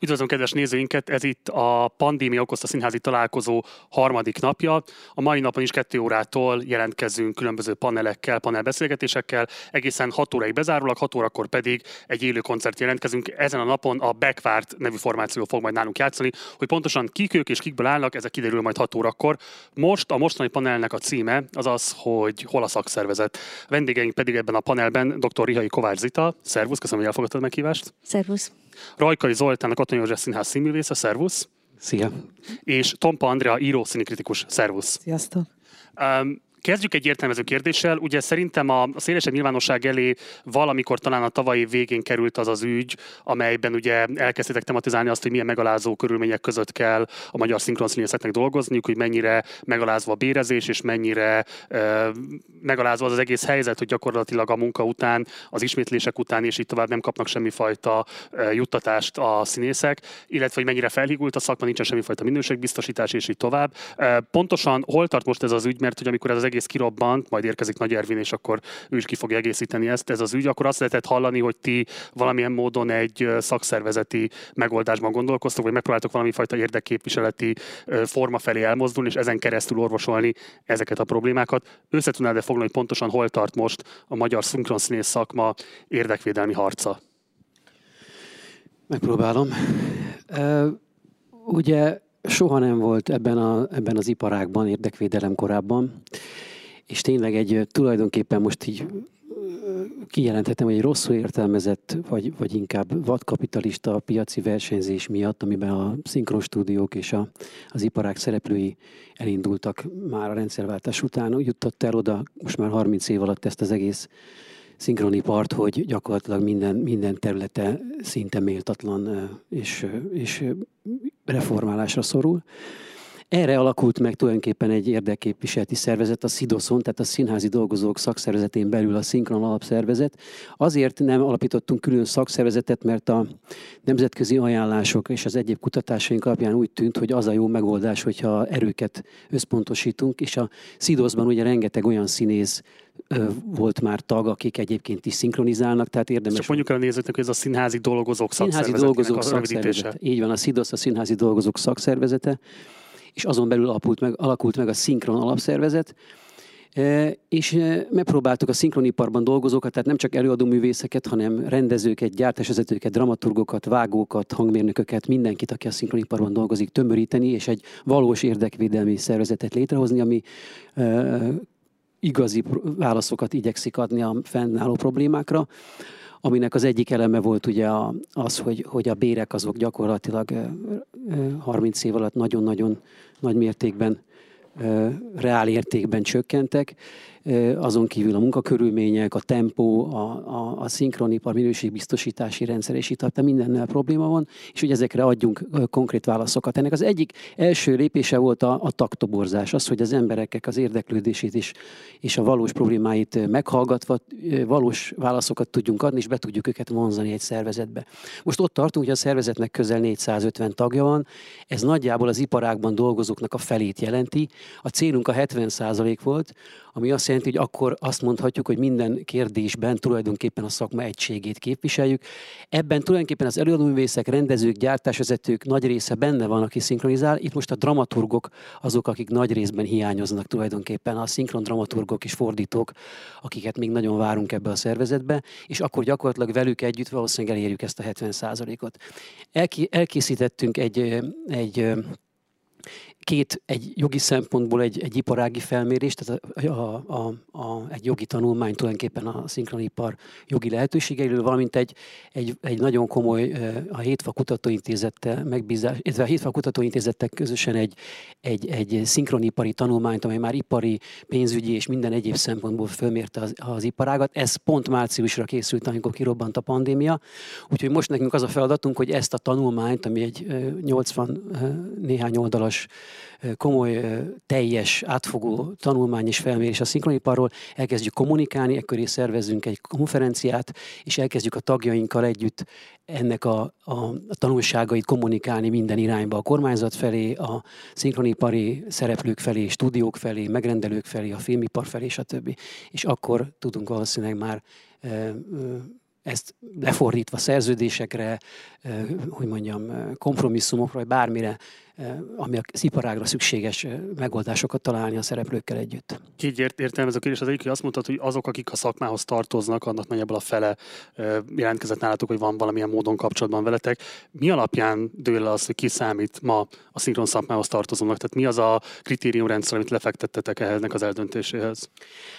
Üdvözlöm kedves nézőinket, ez itt a pandémia okozta színházi találkozó harmadik napja. A mai napon is kettő órától jelentkezünk különböző panelekkel, panelbeszélgetésekkel, egészen 6 órai bezárólag, 6 órakor pedig egy élő koncert jelentkezünk. Ezen a napon a Backvárt nevű formáció fog majd nálunk játszani, hogy pontosan kik ők és kikből állnak, ezek kiderül majd 6 órakor. Most a mostani panelnek a címe az az, hogy hol a szakszervezet. Vendégeink pedig ebben a panelben dr. Rihai Kovács Zita. Szervusz, köszönöm, hogy elfogadtad a meghívást. Szervusz. Rajkai Zoltán, a Katonyi József Színház színművésze, szervusz. Szia. És Tompa Andrea, író színikritikus, szervusz. Sziasztok. Um, Kezdjük egy értelmező kérdéssel. Ugye szerintem a, a szélesebb nyilvánosság elé valamikor talán a tavalyi végén került az az ügy, amelyben ugye elkezdtétek tematizálni azt, hogy milyen megalázó körülmények között kell a magyar szinkronszínészeknek dolgozniuk, hogy mennyire megalázva a bérezés, és mennyire e, megalázva az, az egész helyzet, hogy gyakorlatilag a munka után, az ismétlések után, és így tovább nem kapnak semmifajta e, juttatást a színészek, illetve hogy mennyire felhígult a szakma, nincsen semmifajta minőségbiztosítás, és így tovább. E, pontosan hol tart most ez az ügy, mert hogy amikor ez az egész kirobbant, majd érkezik Nagy Ervin, és akkor ő is ki fogja egészíteni ezt, ez az ügy, akkor azt lehetett hallani, hogy ti valamilyen módon egy szakszervezeti megoldásban gondolkoztok, vagy megpróbáltok valami fajta érdekképviseleti forma felé elmozdulni, és ezen keresztül orvosolni ezeket a problémákat. Össze tudnád -e foglalni, hogy pontosan hol tart most a magyar szinkronszínész szakma érdekvédelmi harca? Megpróbálom. Uh, ugye soha nem volt ebben, a, ebben az iparágban érdekvédelem korábban, és tényleg egy tulajdonképpen most így kijelenthetem, hogy egy rosszul értelmezett, vagy, vagy inkább vadkapitalista piaci versenyzés miatt, amiben a szinkronstúdiók és a, az iparág szereplői elindultak már a rendszerváltás után, jutott el oda most már 30 év alatt ezt az egész szinkronipart, hogy gyakorlatilag minden, minden területe szinte méltatlan és, és reformálásra szorul. Erre alakult meg tulajdonképpen egy érdekképviseleti szervezet, a SZIDOSZON, tehát a Színházi Dolgozók Szakszervezetén belül a Szinkron Alapszervezet. Azért nem alapítottunk külön szakszervezetet, mert a nemzetközi ajánlások és az egyéb kutatásaink alapján úgy tűnt, hogy az a jó megoldás, hogyha erőket összpontosítunk, és a SZIDOSZban ugye rengeteg olyan színész volt már tag, akik egyébként is szinkronizálnak, tehát érdemes. Csak mondjuk el a nézőknek, hogy ez a színházi dolgozók. Színházi dolgozók szakszervezete. Így van, a SZIDOSZ a színházi dolgozók szakszervezete és azon belül alakult meg, alakult meg a Szinkron alapszervezet, és megpróbáltuk a szinkroniparban dolgozókat, tehát nem csak előadó művészeket, hanem rendezőket, gyártásvezetőket, dramaturgokat, vágókat, hangmérnököket, mindenkit, aki a szinkroniparban dolgozik, tömöríteni, és egy valós érdekvédelmi szervezetet létrehozni, ami igazi válaszokat igyekszik adni a fennálló problémákra aminek az egyik eleme volt ugye az, hogy, hogy a bérek azok gyakorlatilag 30 év alatt nagyon-nagyon nagy mértékben reál értékben csökkentek, azon kívül a munkakörülmények, a tempó, a, a, a szinkronipar minőségbiztosítási rendszer, és itt mindennel probléma van, és hogy ezekre adjunk konkrét válaszokat. Ennek az egyik első lépése volt a, a taktoborzás, az, hogy az embereknek az érdeklődését is, és a valós problémáit meghallgatva valós válaszokat tudjunk adni, és be tudjuk őket vonzani egy szervezetbe. Most ott tartunk, hogy a szervezetnek közel 450 tagja van, ez nagyjából az iparágban dolgozóknak a felét jelenti. A célunk a 70% volt, ami azt jelenti, hogy akkor azt mondhatjuk, hogy minden kérdésben tulajdonképpen a szakma egységét képviseljük. Ebben tulajdonképpen az előadóművészek, rendezők, gyártásvezetők nagy része benne van, aki szinkronizál. Itt most a dramaturgok azok, akik nagy részben hiányoznak tulajdonképpen, a szinkron dramaturgok és fordítók, akiket még nagyon várunk ebbe a szervezetbe, és akkor gyakorlatilag velük együtt valószínűleg elérjük ezt a 70%-ot. Elkészítettünk egy, egy két, egy jogi szempontból egy, egy iparági felmérés, tehát a, a, a, a, egy jogi tanulmány tulajdonképpen a szinkronipar jogi lehetőségeiről, valamint egy, egy, egy nagyon komoly, a Hétfa Kutatóintézettel megbízás, illetve a Hétfa Kutatóintézettek közösen egy, egy, egy szinkronipari tanulmányt, amely már ipari, pénzügyi és minden egyéb szempontból fölmérte az, az iparágat. Ez pont márciusra készült, amikor kirobbant a pandémia. Úgyhogy most nekünk az a feladatunk, hogy ezt a tanulmányt, ami egy 80 néhány oldalas komoly, teljes, átfogó tanulmány és felmérés a szinkroniparról, elkezdjük kommunikálni, ekkor is szervezünk egy konferenciát, és elkezdjük a tagjainkkal együtt ennek a, a, a tanulságait kommunikálni minden irányba, a kormányzat felé, a szinkronipari szereplők felé, stúdiók felé, megrendelők felé, a filmipar felé, stb. És akkor tudunk valószínűleg már ezt lefordítva szerződésekre, hogy mondjam, kompromisszumokra, vagy bármire ami az iparágra szükséges megoldásokat találni a szereplőkkel együtt. Így ért, értelmező a kérdés. Az egyik, hogy azt mondtad, hogy azok, akik a szakmához tartoznak, annak nagyjából a fele jelentkezett nálatok, hogy van valamilyen módon kapcsolatban veletek. Mi alapján dől az, hogy ki számít ma a szinkron szakmához tartozónak? Tehát mi az a kritériumrendszer, amit lefektettetek ehhez az eldöntéséhez?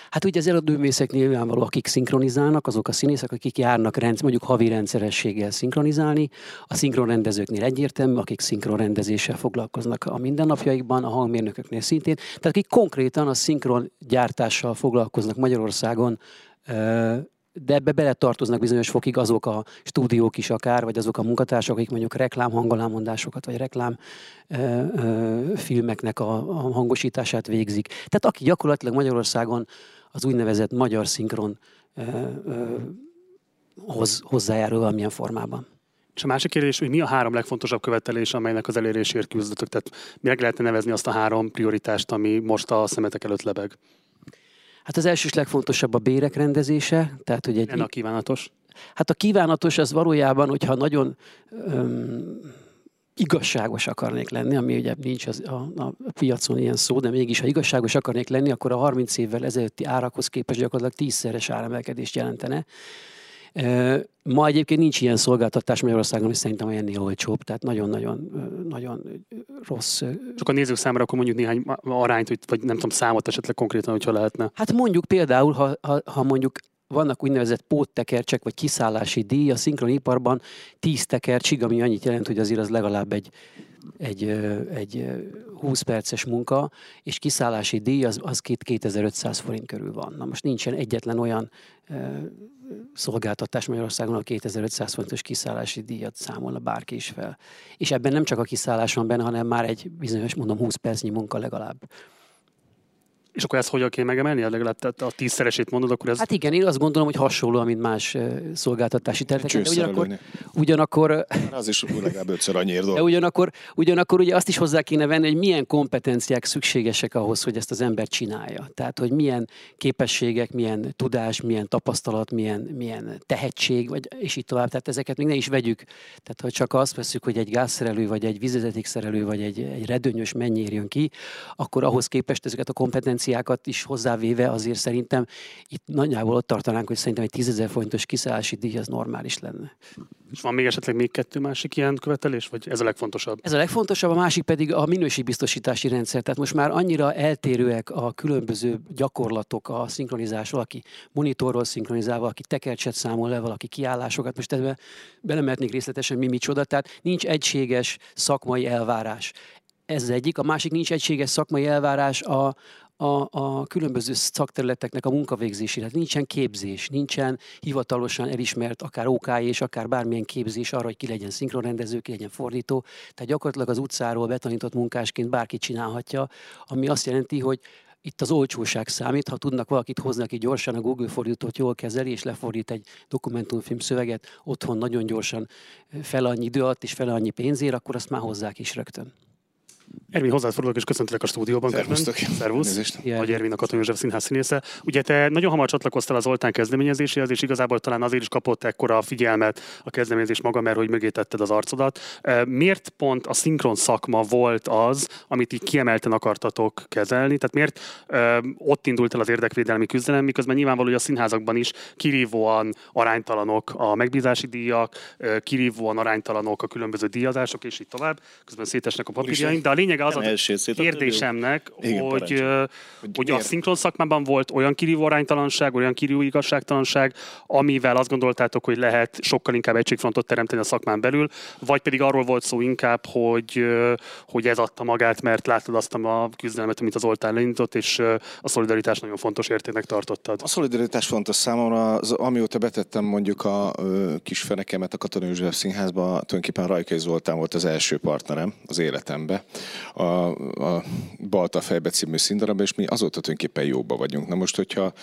Hát ugye az előadóművészek nyilvánvaló, akik szinkronizálnak, azok a színészek, akik járnak rend, mondjuk havi rendszerességgel szinkronizálni. A szinkronrendezőknél egyértelmű, akik szinkronrendezéssel foglalkoznak a mindennapjaikban, a hangmérnököknél szintén. Tehát akik konkrétan a szinkron gyártással foglalkoznak Magyarországon, de ebbe bele tartoznak bizonyos fokig azok a stúdiók is akár, vagy azok a munkatársak, akik mondjuk reklám hangolámondásokat, vagy reklám ö, ö, filmeknek a, a hangosítását végzik. Tehát aki gyakorlatilag Magyarországon az úgynevezett magyar szinkron ö, ö, hoz, hozzájárul valamilyen formában. És a másik kérdés, hogy mi a három legfontosabb követelés, amelynek az elérésért küzdötök? Tehát meg lehetne nevezni azt a három prioritást, ami most a szemetek előtt lebeg? Hát az első és legfontosabb a bérek rendezése. Tehát, hogy egy... a kívánatos? Hát a kívánatos az valójában, hogyha nagyon öm, igazságos akarnék lenni, ami ugye nincs az, a, a piacon ilyen szó, de mégis ha igazságos akarnék lenni, akkor a 30 évvel ezelőtti árakhoz képest gyakorlatilag tízszeres áremelkedést jelentene. Ma egyébként nincs ilyen szolgáltatás Magyarországon, és szerintem ennél olcsóbb, tehát nagyon-nagyon nagyon rossz. Csak a nézők számára akkor mondjuk néhány arányt, vagy nem tudom, számot esetleg konkrétan, hogyha lehetne. Hát mondjuk például, ha, ha, ha mondjuk vannak úgynevezett póttekercsek, vagy kiszállási díj a szinkroniparban, 10 tekercsig, ami annyit jelent, hogy azért az legalább egy, egy, egy 20 perces munka, és kiszállási díj az, az 2500 forint körül van. Na most nincsen egyetlen olyan szolgáltatás Magyarországon a 2500 fontos kiszállási díjat számolna bárki is fel. És ebben nem csak a kiszállás van benne, hanem már egy bizonyos, mondom, 20 percnyi munka legalább. És akkor ezt hogyan kell megemelni? Legalább tehát a tízszeresét mondod, akkor ez... Hát igen, én azt gondolom, hogy hasonló, mint más szolgáltatási területeken. De ugyanakkor, ugyanakkor... Az is legalább ötször annyi érdo. De ugyanakkor, ugyanakkor ugye azt is hozzá kéne venni, hogy milyen kompetenciák szükségesek ahhoz, hogy ezt az ember csinálja. Tehát, hogy milyen képességek, milyen tudás, milyen tapasztalat, milyen, milyen tehetség, vagy, és így tovább. Tehát ezeket még ne is vegyük. Tehát, ha csak azt veszük, hogy egy gázszerelő, vagy egy vízvezetékszerelő, vagy egy, egy redőnyös mennyi jön ki, akkor ahhoz képest ezeket a kompetenciákat kompetenciákat is hozzávéve azért szerintem itt nagyjából ott tartanánk, hogy szerintem egy 10 forintos kiszállási díj az normális lenne. És van még esetleg még kettő másik ilyen követelés, vagy ez a legfontosabb? Ez a legfontosabb, a másik pedig a minőségbiztosítási rendszer. Tehát most már annyira eltérőek a különböző gyakorlatok a szinkronizás, valaki monitorról szinkronizál, valaki tekercset számol le, valaki kiállásokat. Most ebbe belemehetnék részletesen, mi micsoda. Tehát nincs egységes szakmai elvárás. Ez az egyik. A másik nincs egységes szakmai elvárás a, a, a különböző szakterületeknek a munkavégzésére. Hát nincsen képzés, nincsen hivatalosan elismert akár OK és akár bármilyen képzés arra, hogy ki legyen szinkronrendező, ki legyen fordító. Tehát gyakorlatilag az utcáról betanított munkásként bárki csinálhatja, ami azt jelenti, hogy itt az olcsóság számít, ha tudnak valakit hozni, aki gyorsan a Google fordítót jól kezeli, és lefordít egy dokumentumfilm szöveget otthon nagyon gyorsan fel annyi idő alatt és fel annyi pénzért, akkor azt már hozzák is rögtön. Ervin, hozzád fordulok és köszöntelek a stúdióban. Szervusztok. Szervusz. Nagy Ervin a Katon József Színház színésze. Ugye te nagyon hamar csatlakoztál az Oltán kezdeményezéséhez, és igazából talán azért is kapott ekkora figyelmet a kezdeményezés maga, mert hogy mögé tetted az arcodat. Miért pont a szinkron szakma volt az, amit így kiemelten akartatok kezelni? Tehát miért ott indult el az érdekvédelmi küzdelem, miközben nyilvánvaló, hogy a színházakban is kirívóan aránytalanok a megbízási díjak, kirívóan aránytalanok a különböző díjazások, és így tovább. Közben szétesnek a papírjaink, de a lényeg az a kérdésemnek, Igen, hogy, hogy, hogy a szinkron szakmában volt olyan kirívó aránytalanság, olyan kirívó igazságtalanság, amivel azt gondoltátok, hogy lehet sokkal inkább egységfrontot teremteni a szakmán belül, vagy pedig arról volt szó inkább, hogy, hogy ez adta magát, mert láttad azt a küzdelmet, amit az oltán leindított, és a szolidaritás nagyon fontos értéknek tartottad. A szolidaritás fontos számomra, az, amióta betettem mondjuk a kis fenekemet a Katonai József Színházba, tulajdonképpen Rajkai Zoltán volt az első partnerem az életembe a, a Balta fejbe című színdarab, és mi azóta tulajdonképpen jóba vagyunk. Na most, hogyha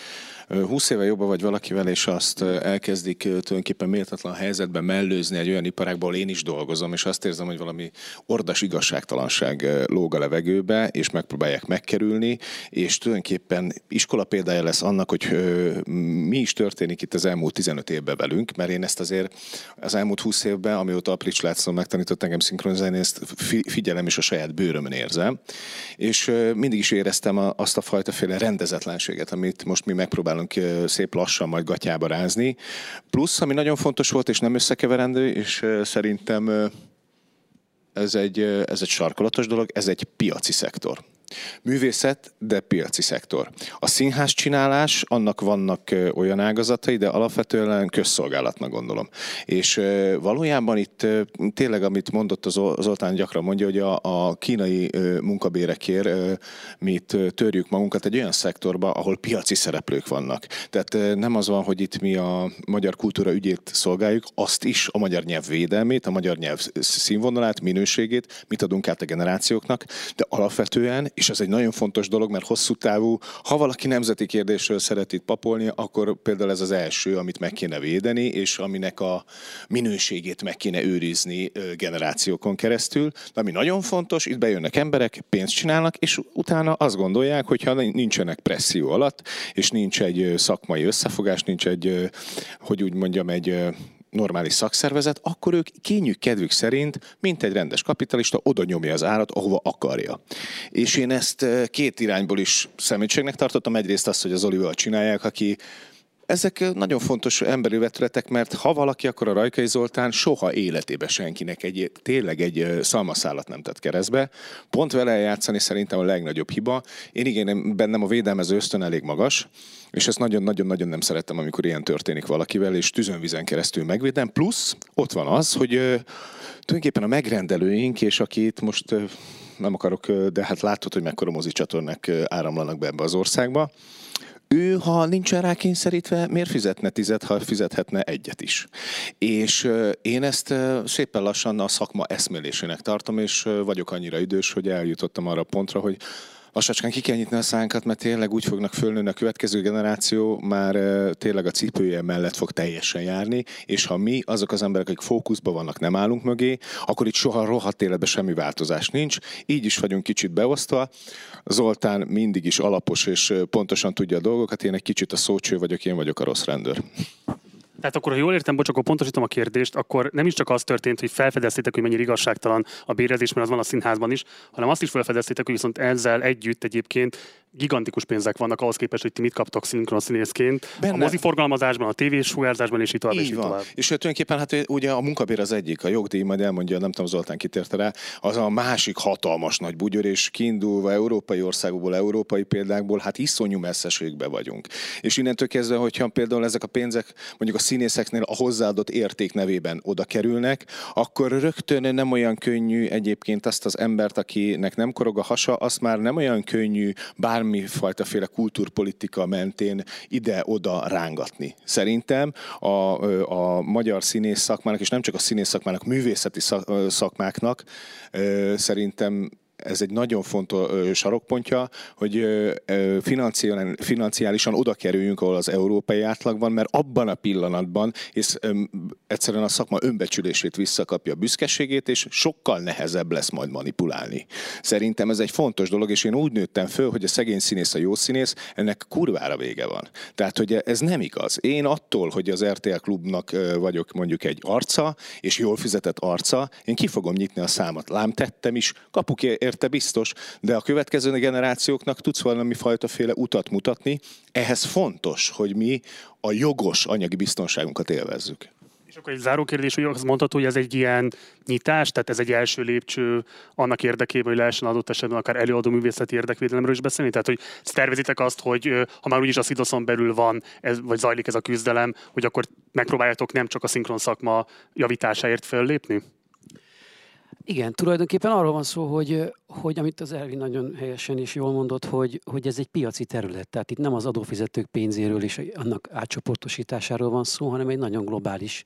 20 éve jobban vagy valakivel, és azt elkezdik tulajdonképpen méltatlan helyzetben mellőzni egy olyan iparágból én is dolgozom, és azt érzem, hogy valami ordas igazságtalanság lóg a levegőbe, és megpróbálják megkerülni, és tulajdonképpen iskola példája lesz annak, hogy mi is történik itt az elmúlt 15 évben velünk, mert én ezt azért az elmúlt 20 évben, amióta Aplics Látszó megtanított engem szinkronizálni, ezt figyelem és a saját bőrömön érzem, és mindig is éreztem azt a fajta féle rendezetlenséget, amit most mi megpróbálunk szép lassan majd gatyába rázni. Plusz, ami nagyon fontos volt, és nem összekeverendő, és szerintem ez egy, ez egy sarkolatos dolog, ez egy piaci szektor. Művészet, de piaci szektor. A színház csinálás, annak vannak olyan ágazatai, de alapvetően közszolgálatnak gondolom. És valójában itt tényleg, amit mondott az Zoltán gyakran mondja, hogy a, a kínai munkabérekért mi törjük magunkat egy olyan szektorba, ahol piaci szereplők vannak. Tehát nem az van, hogy itt mi a magyar kultúra ügyét szolgáljuk, azt is a magyar nyelv védelmét, a magyar nyelv színvonalát, minőségét, mit adunk át a generációknak, de alapvetően és ez egy nagyon fontos dolog, mert hosszú távú, ha valaki nemzeti kérdésről szeret itt papolni, akkor például ez az első, amit meg kéne védeni, és aminek a minőségét meg kéne őrizni generációkon keresztül. De ami nagyon fontos, itt bejönnek emberek, pénzt csinálnak, és utána azt gondolják, hogy ha nincsenek presszió alatt, és nincs egy szakmai összefogás, nincs egy, hogy úgy mondjam, egy normális szakszervezet, akkor ők kényük kedvük szerint, mint egy rendes kapitalista, oda nyomja az árat, ahova akarja. És én ezt eh, két irányból is szemétségnek tartottam. Egyrészt azt, hogy az Olival csinálják, aki ezek nagyon fontos emberi vetületek, mert ha valaki, akkor a Rajkai Zoltán soha életébe senkinek egy, tényleg egy szalmaszálat nem tett keresztbe. Pont vele játszani szerintem a legnagyobb hiba. Én igen, bennem a védelmező ösztön elég magas, és ezt nagyon-nagyon-nagyon nem szerettem, amikor ilyen történik valakivel, és tüzönvizen keresztül megvédem. Plusz ott van az, hogy tulajdonképpen a megrendelőink, és akit most nem akarok, de hát látod, hogy mekkora mozicsatornák áramlanak be ebbe az országba, ő, ha nincsen rá kényszerítve, miért fizetne tizet, ha fizethetne egyet is? És én ezt szépen lassan a szakma eszmélésének tartom, és vagyok annyira idős, hogy eljutottam arra a pontra, hogy lassacskán ki kell nyitni a szánkat, mert tényleg úgy fognak fölnőni a következő generáció, már tényleg a cipője mellett fog teljesen járni, és ha mi, azok az emberek, akik fókuszban vannak, nem állunk mögé, akkor itt soha rohadt életben semmi változás nincs. Így is vagyunk kicsit beosztva. Zoltán mindig is alapos és pontosan tudja a dolgokat, én egy kicsit a szócső vagyok, én vagyok a rossz rendőr. Tehát akkor, ha jól értem, bocs, akkor pontosítom a kérdést, akkor nem is csak az történt, hogy felfedeztétek, hogy mennyire igazságtalan a bérezés, mert az van a színházban is, hanem azt is felfedeztétek, hogy viszont ezzel együtt egyébként gigantikus pénzek vannak ahhoz képest, hogy ti mit kaptok szinkronszínészként. Benne. A moziforgalmazásban, a tévés sugárzásban, és így tovább. Így és így tovább. És tulajdonképpen hát ugye a munkabér az egyik, a jogdíj, majd elmondja, nem tudom, Zoltán kitérte rá, az a másik hatalmas nagy bugyor, és kiindulva európai országokból, európai példákból, hát iszonyú messzeségbe vagyunk. És innentől kezdve, hogyha például ezek a pénzek mondjuk a színészeknél a hozzáadott érték nevében oda kerülnek, akkor rögtön nem olyan könnyű egyébként azt az embert, akinek nem korog a hasa, azt már nem olyan könnyű bármi bármifajta féle kultúrpolitika mentén ide-oda rángatni. Szerintem a, a magyar színész szakmának, és nem csak a színész szakmának, művészeti szakmáknak szerintem ez egy nagyon fontos sarokpontja, hogy financiálisan oda kerüljünk, ahol az európai átlag van, mert abban a pillanatban és egyszerűen a szakma önbecsülését visszakapja büszkeségét, és sokkal nehezebb lesz majd manipulálni. Szerintem ez egy fontos dolog, és én úgy nőttem föl, hogy a szegény színész a jó színész, ennek kurvára vége van. Tehát, hogy ez nem igaz. Én attól, hogy az RTL klubnak vagyok mondjuk egy arca, és jól fizetett arca, én ki fogom nyitni a számat. Lám tettem is, kapuk érte biztos, de a következő generációknak tudsz valami fajta féle utat mutatni. Ehhez fontos, hogy mi a jogos anyagi biztonságunkat élvezzük. És akkor egy záró kérdés, hogy azt mondható, hogy ez egy ilyen nyitás, tehát ez egy első lépcső annak érdekében, hogy lehessen adott esetben akár előadó művészeti érdekvédelemről is beszélni. Tehát, hogy tervezitek azt, hogy ha már úgyis a szidoszon belül van, ez, vagy zajlik ez a küzdelem, hogy akkor megpróbáljátok nem csak a szinkron szakma javításáért föllépni? Igen, tulajdonképpen arról van szó, hogy, hogy amit az Elvin nagyon helyesen és jól mondott, hogy, hogy ez egy piaci terület. Tehát itt nem az adófizetők pénzéről és annak átcsoportosításáról van szó, hanem egy nagyon globális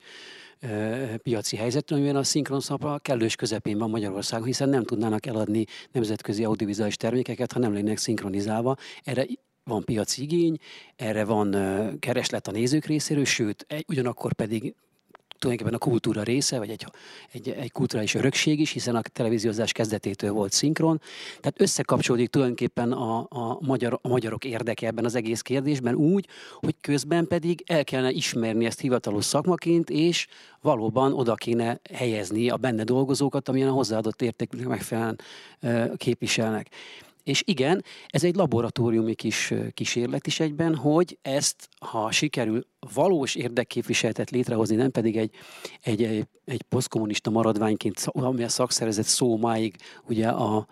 piaci helyzet, amiben a szinkronszapa kellős közepén van Magyarországon, hiszen nem tudnának eladni nemzetközi audiovizuális termékeket, ha nem lennének szinkronizálva. Erre van piaci igény, erre van kereslet a nézők részéről, sőt, ugyanakkor pedig tulajdonképpen a kultúra része, vagy egy, egy, egy kulturális örökség is, hiszen a televíziózás kezdetétől volt szinkron. Tehát összekapcsolódik tulajdonképpen a, a, magyar, a magyarok érdeke ebben az egész kérdésben úgy, hogy közben pedig el kellene ismerni ezt hivatalos szakmaként, és valóban oda kéne helyezni a benne dolgozókat, amilyen a hozzáadott értéknek megfelelően képviselnek. És igen, ez egy laboratóriumi kis kísérlet is egyben, hogy ezt, ha sikerül valós érdekképviseletet létrehozni, nem pedig egy, egy, egy, egy posztkommunista maradványként, ami a szakszervezet szó máig ugye a,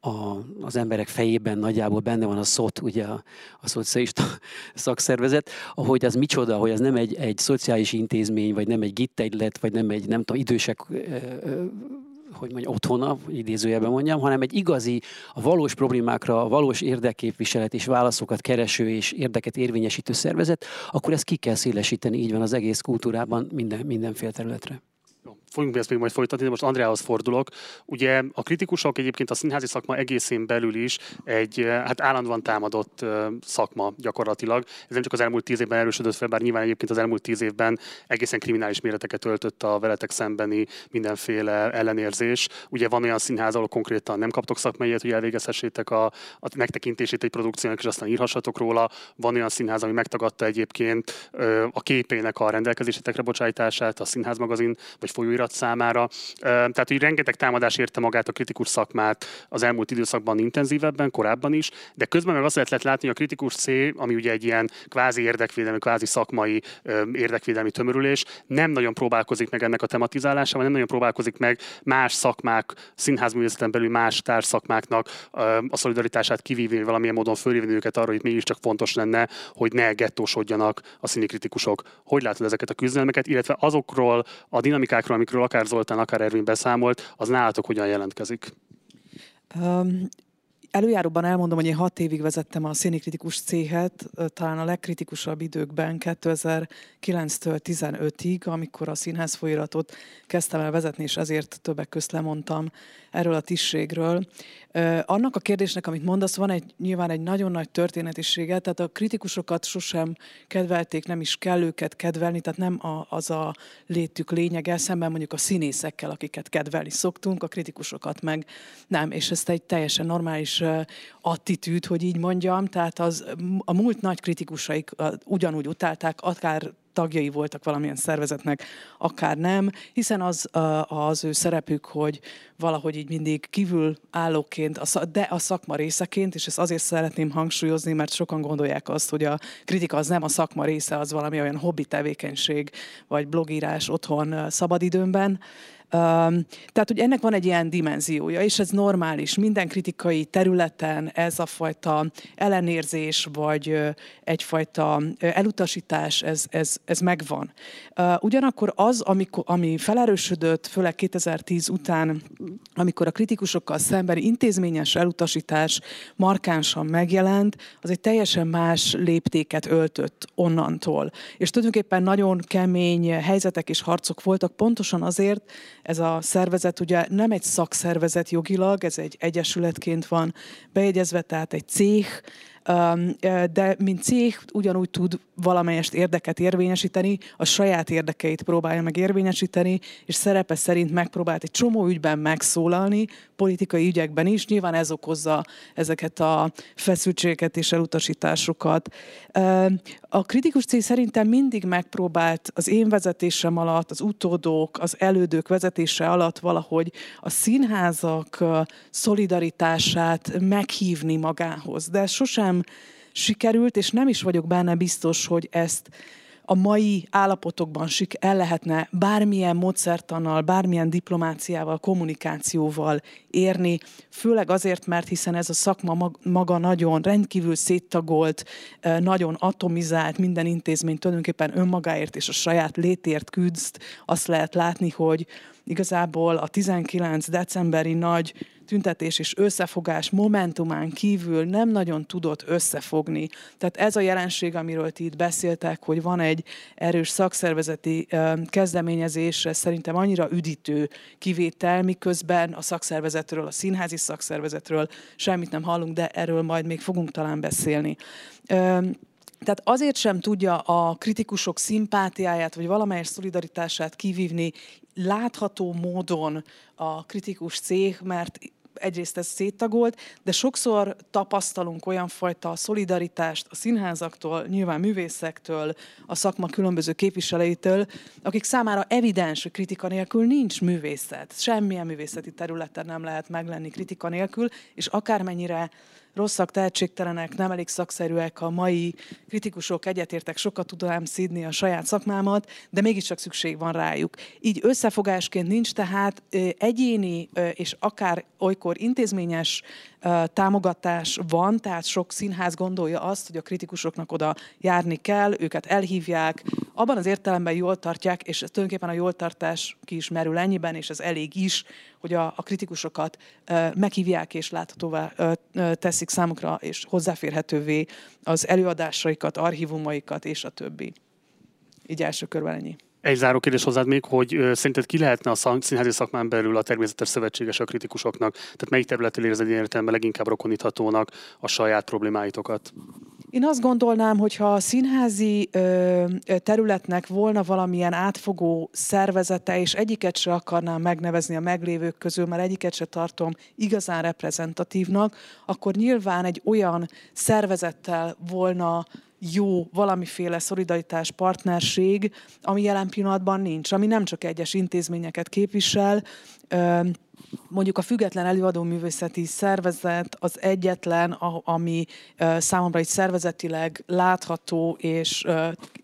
a, az emberek fejében nagyjából benne van a SZOT, ugye a, a szocialista szakszervezet, ahogy az micsoda, hogy az nem egy, egy szociális intézmény, vagy nem egy gittegylet, vagy nem egy, nem tudom, idősek hogy mondjam, otthona, idézőjelben mondjam, hanem egy igazi, a valós problémákra, a valós érdekképviselet és válaszokat kereső és érdeket érvényesítő szervezet, akkor ezt ki kell szélesíteni, így van az egész kultúrában minden, mindenféle területre fogunk ezt még majd folytatni, de most Andreához fordulok. Ugye a kritikusok egyébként a színházi szakma egészén belül is egy hát állandóan támadott szakma gyakorlatilag. Ez nem csak az elmúlt tíz évben erősödött fel, bár nyilván egyébként az elmúlt tíz évben egészen kriminális méreteket öltött a veletek szembeni mindenféle ellenérzés. Ugye van olyan színház, ahol konkrétan nem kaptok szakmaiet, hogy elvégezhessétek a, a megtekintését egy produkciónak, és aztán írhassatok róla. Van olyan színház, ami megtagadta egyébként a képének a rendelkezésetekre bocsájtását, a színház magazin vagy folyóirat felirat számára. Tehát, hogy rengeteg támadás érte magát a kritikus szakmát az elmúlt időszakban intenzívebben, korábban is, de közben meg azt lehet látni, hogy a kritikus C, ami ugye egy ilyen kvázi érdekvédelmi, kvázi szakmai érdekvédelmi tömörülés, nem nagyon próbálkozik meg ennek a tematizálásával, nem nagyon próbálkozik meg más szakmák, színházművészeten belül más társszakmáknak a szolidaritását kivívni, valamilyen módon fölhívni őket arra, hogy mégiscsak fontos lenne, hogy ne gettósodjanak a színikritikusok. Hogy látod ezeket a küzdelmeket, illetve azokról a dinamikákról, amikről akár Zoltán, akár Ervin beszámolt, az nálatok hogyan jelentkezik? Előjáróban elmondom, hogy én hat évig vezettem a szénikritikus céhet, talán a legkritikusabb időkben, 2009-től 15-ig, amikor a színház folyiratot kezdtem el vezetni, és ezért többek közt lemondtam erről a tisztségről. Annak a kérdésnek, amit mondasz, van egy, nyilván egy nagyon nagy történetisége, tehát a kritikusokat sosem kedvelték, nem is kell őket kedvelni, tehát nem a, az a létük lényege, szemben mondjuk a színészekkel, akiket kedvelni szoktunk, a kritikusokat meg nem, és ezt egy teljesen normális attitűd, hogy így mondjam, tehát az, a múlt nagy kritikusaik ugyanúgy utálták, akár tagjai voltak valamilyen szervezetnek, akár nem, hiszen az az ő szerepük, hogy valahogy így mindig kívül állóként, de a szakma részeként, és ezt azért szeretném hangsúlyozni, mert sokan gondolják azt, hogy a kritika az nem a szakma része, az valami olyan hobbi tevékenység, vagy blogírás otthon szabadidőmben, tehát, hogy ennek van egy ilyen dimenziója, és ez normális. Minden kritikai területen ez a fajta ellenérzés, vagy egyfajta elutasítás, ez, ez, ez megvan. Ugyanakkor az, amikor, ami felerősödött, főleg 2010 után, amikor a kritikusokkal szemben intézményes elutasítás markánsan megjelent, az egy teljesen más léptéket öltött onnantól. És tulajdonképpen nagyon kemény helyzetek és harcok voltak pontosan azért, ez a szervezet ugye nem egy szakszervezet jogilag, ez egy egyesületként van bejegyezve, tehát egy cég, de mint cég ugyanúgy tud valamelyest érdeket érvényesíteni, a saját érdekeit próbálja meg érvényesíteni, és szerepe szerint megpróbált egy csomó ügyben megszólalni, politikai ügyekben is. Nyilván ez okozza ezeket a feszültségeket és elutasításokat. A kritikus cég szerintem mindig megpróbált az én vezetésem alatt, az utódók, az elődők vezetése alatt valahogy a színházak szolidaritását meghívni magához. De sosem sikerült, és nem is vagyok benne biztos, hogy ezt a mai állapotokban el lehetne bármilyen módszertannal, bármilyen diplomáciával, kommunikációval érni, főleg azért, mert hiszen ez a szakma maga nagyon rendkívül széttagolt, nagyon atomizált, minden intézmény tulajdonképpen önmagáért és a saját létért küzd. Azt lehet látni, hogy igazából a 19 decemberi nagy tüntetés és összefogás momentumán kívül nem nagyon tudott összefogni. Tehát ez a jelenség, amiről ti itt beszéltek, hogy van egy erős szakszervezeti kezdeményezés, ez szerintem annyira üdítő kivétel, miközben a szakszervezetről, a színházi szakszervezetről semmit nem hallunk, de erről majd még fogunk talán beszélni. Tehát azért sem tudja a kritikusok szimpátiáját, vagy valamelyes szolidaritását kivívni látható módon a kritikus cég, mert egyrészt ez széttagolt, de sokszor tapasztalunk olyan fajta szolidaritást a színházaktól, nyilván művészektől, a szakma különböző képviselőitől, akik számára evidens, hogy kritika nélkül nincs művészet. Semmilyen művészeti területen nem lehet meglenni kritika nélkül, és akármennyire rosszak, tehetségtelenek, nem elég szakszerűek a mai kritikusok, egyetértek, sokat tudnám szídni a saját szakmámat, de mégiscsak szükség van rájuk. Így összefogásként nincs tehát egyéni és akár olykor intézményes támogatás van, tehát sok színház gondolja azt, hogy a kritikusoknak oda járni kell, őket elhívják, abban az értelemben jól tartják, és tulajdonképpen a jól tartás ki is merül ennyiben, és ez elég is, hogy a, a kritikusokat meghívják és láthatóvá teszik számukra, és hozzáférhetővé az előadásaikat, archívumaikat, és a többi. Így első körben ennyi. Egy záró kérdés hozzád még, hogy ö, szerinted ki lehetne a színházi szakmán belül a természetes szövetséges a kritikusoknak? Tehát melyik területről érzed értelemben leginkább rokoníthatónak a saját problémáitokat? Én azt gondolnám, hogy ha a színházi ö, területnek volna valamilyen átfogó szervezete, és egyiket se akarnám megnevezni a meglévők közül, mert egyiket se tartom igazán reprezentatívnak, akkor nyilván egy olyan szervezettel volna jó valamiféle szolidaritás, partnerség, ami jelen pillanatban nincs, ami nem csak egyes intézményeket képvisel, mondjuk a független előadó művészeti szervezet az egyetlen, ami számomra egy szervezetileg látható és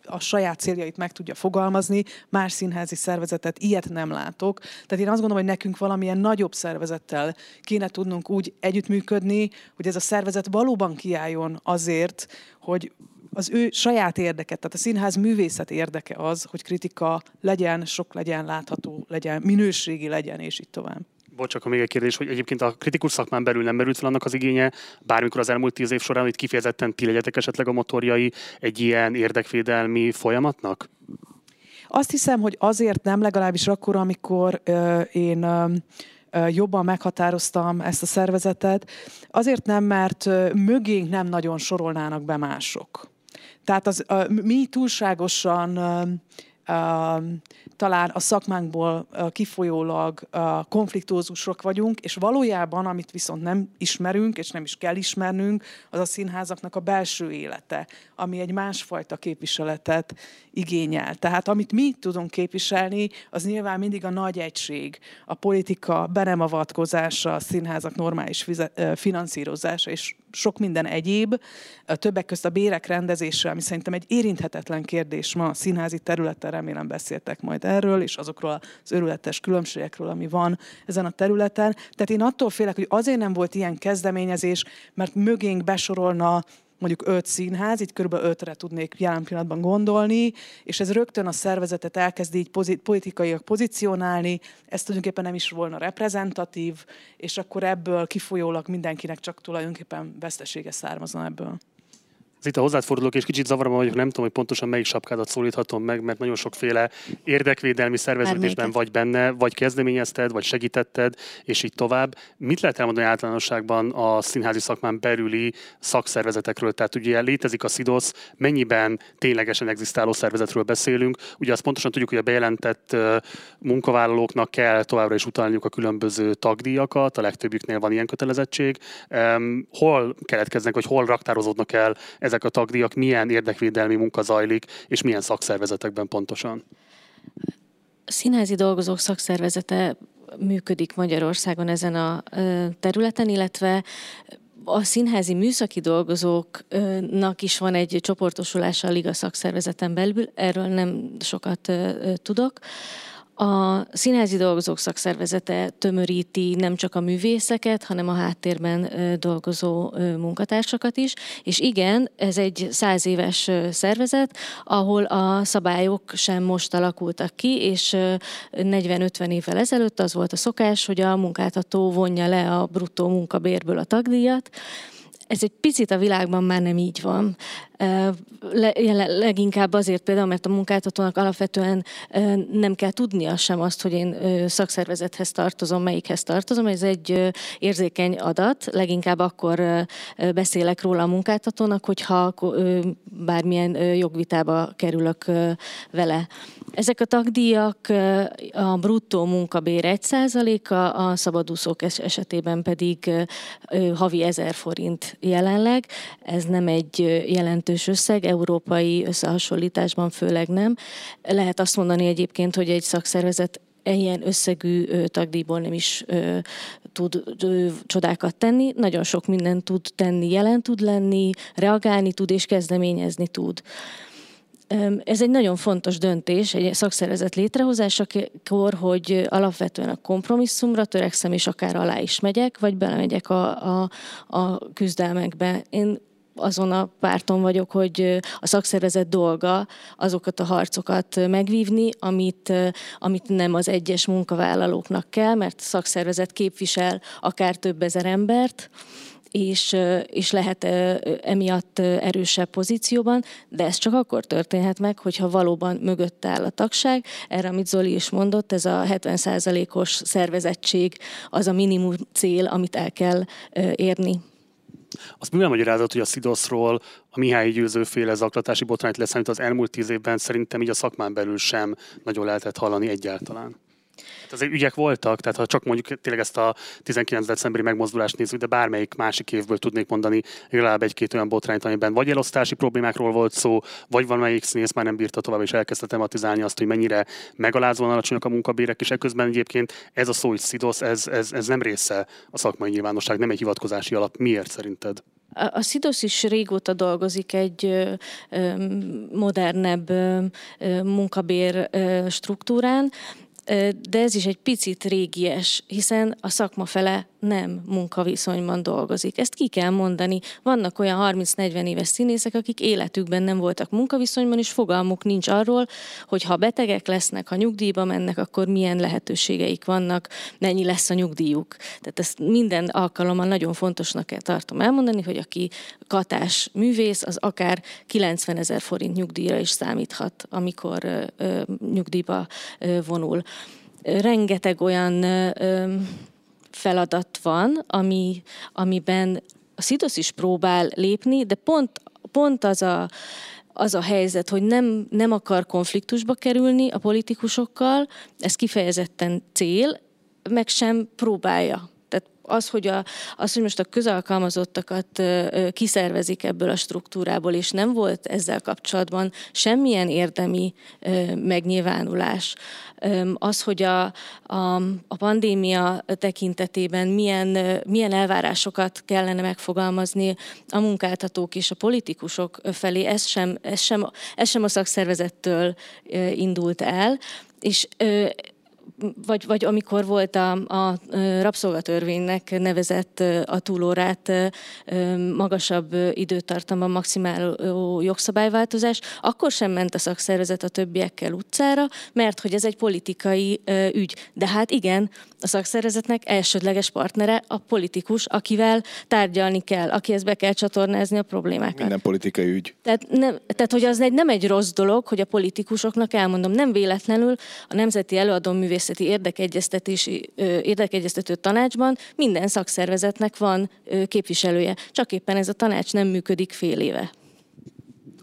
a saját céljait meg tudja fogalmazni. Más színházi szervezetet ilyet nem látok. Tehát én azt gondolom, hogy nekünk valamilyen nagyobb szervezettel kéne tudnunk úgy együttműködni, hogy ez a szervezet valóban kiálljon azért, hogy az ő saját érdeke, tehát a színház művészet érdeke az, hogy kritika legyen, sok legyen, látható legyen, minőségi legyen, és így tovább. Bocs, akkor még egy kérdés, hogy egyébként a kritikus szakmán belül nem merült fel annak az igénye, bármikor az elmúlt tíz év során, hogy kifejezetten ti legyetek esetleg a motorjai egy ilyen érdekvédelmi folyamatnak? Azt hiszem, hogy azért nem, legalábbis akkor, amikor ö, én ö, jobban meghatároztam ezt a szervezetet. Azért nem, mert mögénk nem nagyon sorolnának be mások. Tehát az, mi túlságosan talán a szakmánkból kifolyólag konfliktózusok vagyunk, és valójában, amit viszont nem ismerünk, és nem is kell ismernünk, az a színházaknak a belső élete, ami egy másfajta képviseletet igényel. Tehát amit mi tudunk képviselni, az nyilván mindig a nagy egység, a politika be nem avatkozása, a színházak normális finanszírozása, és sok minden egyéb, többek közt a bérek rendezése, ami szerintem egy érinthetetlen kérdés ma a színházi területen, remélem beszéltek majd erről, és azokról az örületes különbségekről, ami van ezen a területen. Tehát én attól félek, hogy azért nem volt ilyen kezdeményezés, mert mögénk besorolna mondjuk öt színház, így kb. ötre tudnék jelen pillanatban gondolni, és ez rögtön a szervezetet elkezdi így pozit, politikaiak pozícionálni, ez tulajdonképpen nem is volna reprezentatív, és akkor ebből kifolyólag mindenkinek csak tulajdonképpen vesztesége származna ebből. Ez itt a hozzád fordulok, és kicsit zavarban vagyok, nem tudom, hogy pontosan melyik sapkádat szólíthatom meg, mert nagyon sokféle érdekvédelmi szerveződésben vagy benne, vagy kezdeményezted, vagy segítetted, és így tovább. Mit lehet elmondani általánosságban a színházi szakmán belüli szakszervezetekről? Tehát ugye létezik a SZIDOSZ, mennyiben ténylegesen egzisztáló szervezetről beszélünk? Ugye azt pontosan tudjuk, hogy a bejelentett munkavállalóknak kell továbbra is utalniuk a különböző tagdíjakat, a legtöbbjüknél van ilyen kötelezettség. Hol keletkeznek, vagy hol raktározódnak el ezek a tagdíjak, milyen érdekvédelmi munka zajlik, és milyen szakszervezetekben pontosan? A színházi dolgozók szakszervezete működik Magyarországon ezen a területen, illetve a színházi műszaki dolgozóknak is van egy csoportosulása a Liga szakszervezeten belül, erről nem sokat tudok. A Színházi Dolgozók Szakszervezete tömöríti nem csak a művészeket, hanem a háttérben dolgozó munkatársakat is, és igen, ez egy száz éves szervezet, ahol a szabályok sem most alakultak ki, és 40-50 évvel ezelőtt az volt a szokás, hogy a munkáltató vonja le a bruttó munkabérből a tagdíjat, ez egy picit a világban már nem így van. Leginkább azért például, mert a munkáltatónak alapvetően nem kell tudnia sem azt, hogy én szakszervezethez tartozom, melyikhez tartozom. Ez egy érzékeny adat. Leginkább akkor beszélek róla a munkáltatónak, hogyha bármilyen jogvitába kerülök vele. Ezek a tagdíjak a bruttó munkabér 1%-a, a szabadúszók esetében pedig havi 1000 forint jelenleg. Ez nem egy jelentős összeg, európai összehasonlításban főleg nem. Lehet azt mondani egyébként, hogy egy szakszervezet ilyen összegű tagdíjból nem is ö, tud ö, csodákat tenni. Nagyon sok mindent tud tenni, jelen tud lenni, reagálni tud és kezdeményezni tud. Ez egy nagyon fontos döntés, egy szakszervezet létrehozásakor, hogy alapvetően a kompromisszumra törekszem, és akár alá is megyek, vagy belemegyek a, a, a küzdelmekbe. Én azon a párton vagyok, hogy a szakszervezet dolga azokat a harcokat megvívni, amit, amit nem az egyes munkavállalóknak kell, mert a szakszervezet képvisel akár több ezer embert, és, és lehet emiatt erősebb pozícióban, de ez csak akkor történhet meg, hogyha valóban mögött áll a tagság. Erre, amit Zoli is mondott, ez a 70%-os szervezettség az a minimum cél, amit el kell érni. Azt mivel magyarázat, hogy a Szidoszról a Mihály győzőféle zaklatási botrányt leszámít az elmúlt tíz évben szerintem így a szakmán belül sem nagyon lehetett hallani egyáltalán? Hát azért ügyek voltak, tehát ha csak mondjuk tényleg ezt a 19. decemberi megmozdulást nézzük, de bármelyik másik évből tudnék mondani legalább egy-két olyan botrányt, amiben vagy elosztási problémákról volt szó, vagy valamelyik színész már nem bírta tovább, és elkezdte tematizálni azt, hogy mennyire megalázóan alacsonyak a munkabérek, és ekközben egyébként ez a szó, hogy szidosz, ez, ez, ez nem része a szakmai nyilvánosság, nem egy hivatkozási alap. Miért szerinted? A SZIDOSZ is régóta dolgozik egy modernebb munkabér struktúrán, de ez is egy picit régies, hiszen a szakma fele nem munkaviszonyban dolgozik. Ezt ki kell mondani. Vannak olyan 30-40 éves színészek, akik életükben nem voltak munkaviszonyban, és fogalmuk nincs arról, hogy ha betegek lesznek, ha nyugdíjba mennek, akkor milyen lehetőségeik vannak, mennyi lesz a nyugdíjuk. Tehát ezt minden alkalommal nagyon fontosnak kell tartom elmondani, hogy aki katás művész, az akár 90 ezer forint nyugdíjra is számíthat, amikor ö, ö, nyugdíjba ö, vonul. Rengeteg olyan ö, feladat van, ami, amiben a Szidosz is próbál lépni, de pont, pont az a az a helyzet, hogy nem, nem akar konfliktusba kerülni a politikusokkal, ez kifejezetten cél, meg sem próbálja az, hogy, a, az, hogy most a közalkalmazottakat kiszervezik ebből a struktúrából, és nem volt ezzel kapcsolatban semmilyen érdemi megnyilvánulás. Az, hogy a, a, a pandémia tekintetében milyen, milyen elvárásokat kellene megfogalmazni a munkáltatók és a politikusok felé, ez sem, ez sem, ez sem a szakszervezettől indult el, és vagy, vagy amikor volt a, a rabszolgatörvénynek nevezett a túlórát magasabb időtartamban maximáló jogszabályváltozás, akkor sem ment a szakszervezet a többiekkel utcára, mert hogy ez egy politikai ügy. De hát igen, a szakszervezetnek elsődleges partnere a politikus, akivel tárgyalni kell, akihez be kell csatornázni a problémákat. Minden politikai ügy. Tehát, nem, tehát hogy az egy, nem egy rossz dolog, hogy a politikusoknak elmondom, nem véletlenül a Nemzeti Előadó Művészeti Érdekegyeztetési Érdekegyeztető Tanácsban minden szakszervezetnek van képviselője. Csak éppen ez a tanács nem működik fél éve.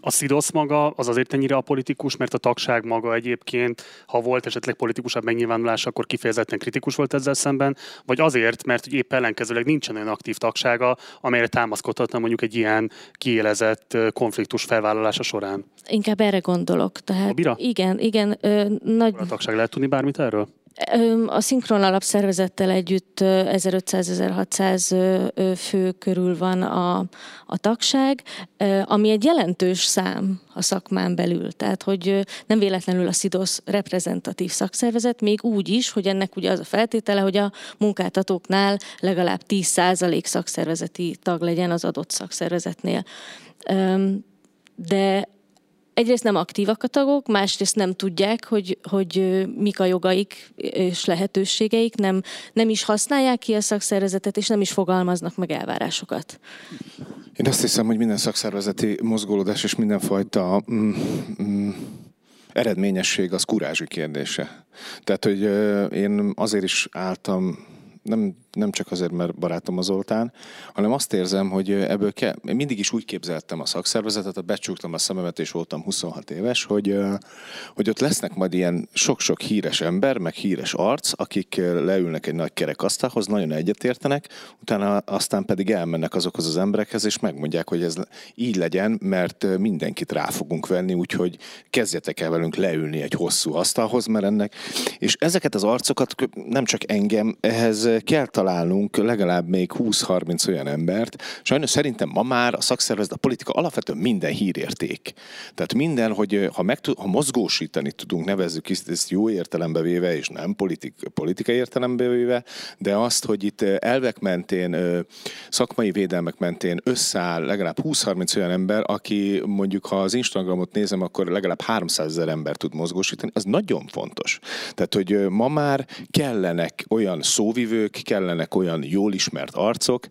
A Szidosz maga az azért ennyire a politikus, mert a tagság maga egyébként, ha volt esetleg politikusabb megnyilvánulás, akkor kifejezetten kritikus volt ezzel szemben, vagy azért, mert hogy épp ellenkezőleg nincsen olyan aktív tagsága, amelyre támaszkodhatna mondjuk egy ilyen kiélezett konfliktus felvállalása során. Inkább erre gondolok. Tehát, a bira? Igen, igen. Ö, nagy... A tagság lehet tudni bármit erről? A szinkron alapszervezettel együtt 1500-1600 fő körül van a, a tagság, ami egy jelentős szám a szakmán belül. Tehát, hogy nem véletlenül a SZIDOSZ reprezentatív szakszervezet, még úgy is, hogy ennek ugye az a feltétele, hogy a munkáltatóknál legalább 10% szakszervezeti tag legyen az adott szakszervezetnél. De egyrészt nem aktívak a tagok, másrészt nem tudják, hogy, hogy mik a jogaik és lehetőségeik, nem, nem is használják ki a szakszervezetet, és nem is fogalmaznak meg elvárásokat. Én azt hiszem, hogy minden szakszervezeti mozgolódás és mindenfajta mm, mm, eredményesség az kurázsi kérdése. Tehát, hogy én azért is álltam nem, nem csak azért, mert barátom az Zoltán, hanem azt érzem, hogy ebből kell, én mindig is úgy képzeltem a szakszervezetet, a becsuktam a szememet, és voltam 26 éves, hogy, hogy ott lesznek majd ilyen sok-sok híres ember, meg híres arc, akik leülnek egy nagy kerekasztalhoz, nagyon egyetértenek, utána aztán pedig elmennek azokhoz az emberekhez, és megmondják, hogy ez így legyen, mert mindenkit rá fogunk venni, úgyhogy kezdjetek el velünk leülni egy hosszú asztalhoz, mert ennek, és ezeket az arcokat nem csak engem, ehhez kell találnunk legalább még 20-30 olyan embert. Sajnos szerintem ma már a szakszervezet, a politika alapvetően minden hírérték. Tehát minden, hogy ha, meg, ha mozgósítani tudunk, nevezzük ezt jó értelembe véve, és nem politik, politikai értelembe véve, de azt, hogy itt elvek mentén, szakmai védelmek mentén összeáll legalább 20-30 olyan ember, aki mondjuk, ha az Instagramot nézem, akkor legalább 300 ezer ember tud mozgósítani, az nagyon fontos. Tehát, hogy ma már kellenek olyan szóvivők, vezetők, kellenek olyan jól ismert arcok,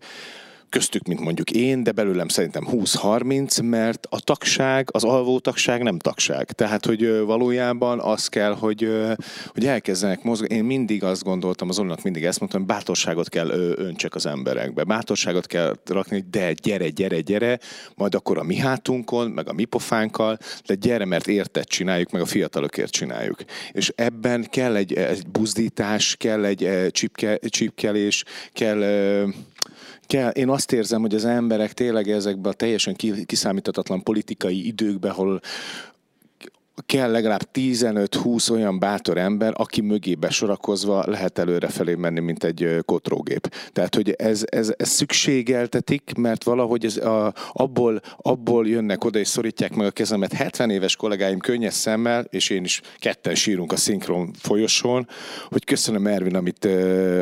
köztük, mint mondjuk én, de belőlem szerintem 20-30, mert a tagság, az alvó tagság nem tagság. Tehát, hogy valójában az kell, hogy, hogy elkezdenek mozgani. Én mindig azt gondoltam, az onnak mindig ezt mondtam, bátorságot kell öntsek az emberekbe. Bátorságot kell rakni, hogy de gyere, gyere, gyere, majd akkor a mi hátunkon, meg a mi pofánkkal, de gyere, mert érted csináljuk, meg a fiatalokért csináljuk. És ebben kell egy, egy buzdítás, kell egy csipke, csipkelés, kell kell, én azt érzem, hogy az emberek tényleg ezekben a teljesen kiszámíthatatlan politikai időkben, ahol kell legalább 15-20 olyan bátor ember, aki mögé besorakozva lehet előre felé menni, mint egy kotrógép. Tehát, hogy ez, ez, ez szükségeltetik, mert valahogy ez a, abból, abból jönnek oda és szorítják meg a kezemet 70 éves kollégáim könnyes szemmel, és én is ketten sírunk a szinkron folyosón, hogy köszönöm Ervin, amit,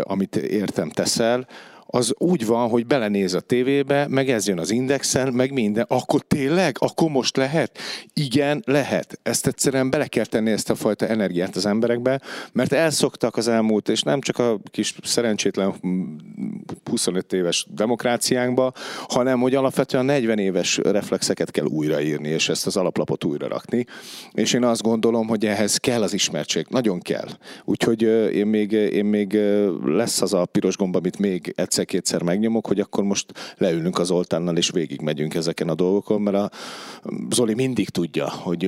amit értem teszel, az úgy van, hogy belenéz a tévébe, meg ez jön az indexen, meg minden. Akkor tényleg? Akkor most lehet? Igen, lehet. Ezt egyszerűen bele kell tenni ezt a fajta energiát az emberekbe, mert elszoktak az elmúlt, és nem csak a kis szerencsétlen 25 éves demokráciánkba, hanem hogy alapvetően 40 éves reflexeket kell újraírni, és ezt az alaplapot újra rakni. És én azt gondolom, hogy ehhez kell az ismertség. Nagyon kell. Úgyhogy én még, én még lesz az a piros gomba, amit még egyszer egyszer-kétszer megnyomok, hogy akkor most leülünk az Oltánnal és végigmegyünk ezeken a dolgokon, mert a Zoli mindig tudja, hogy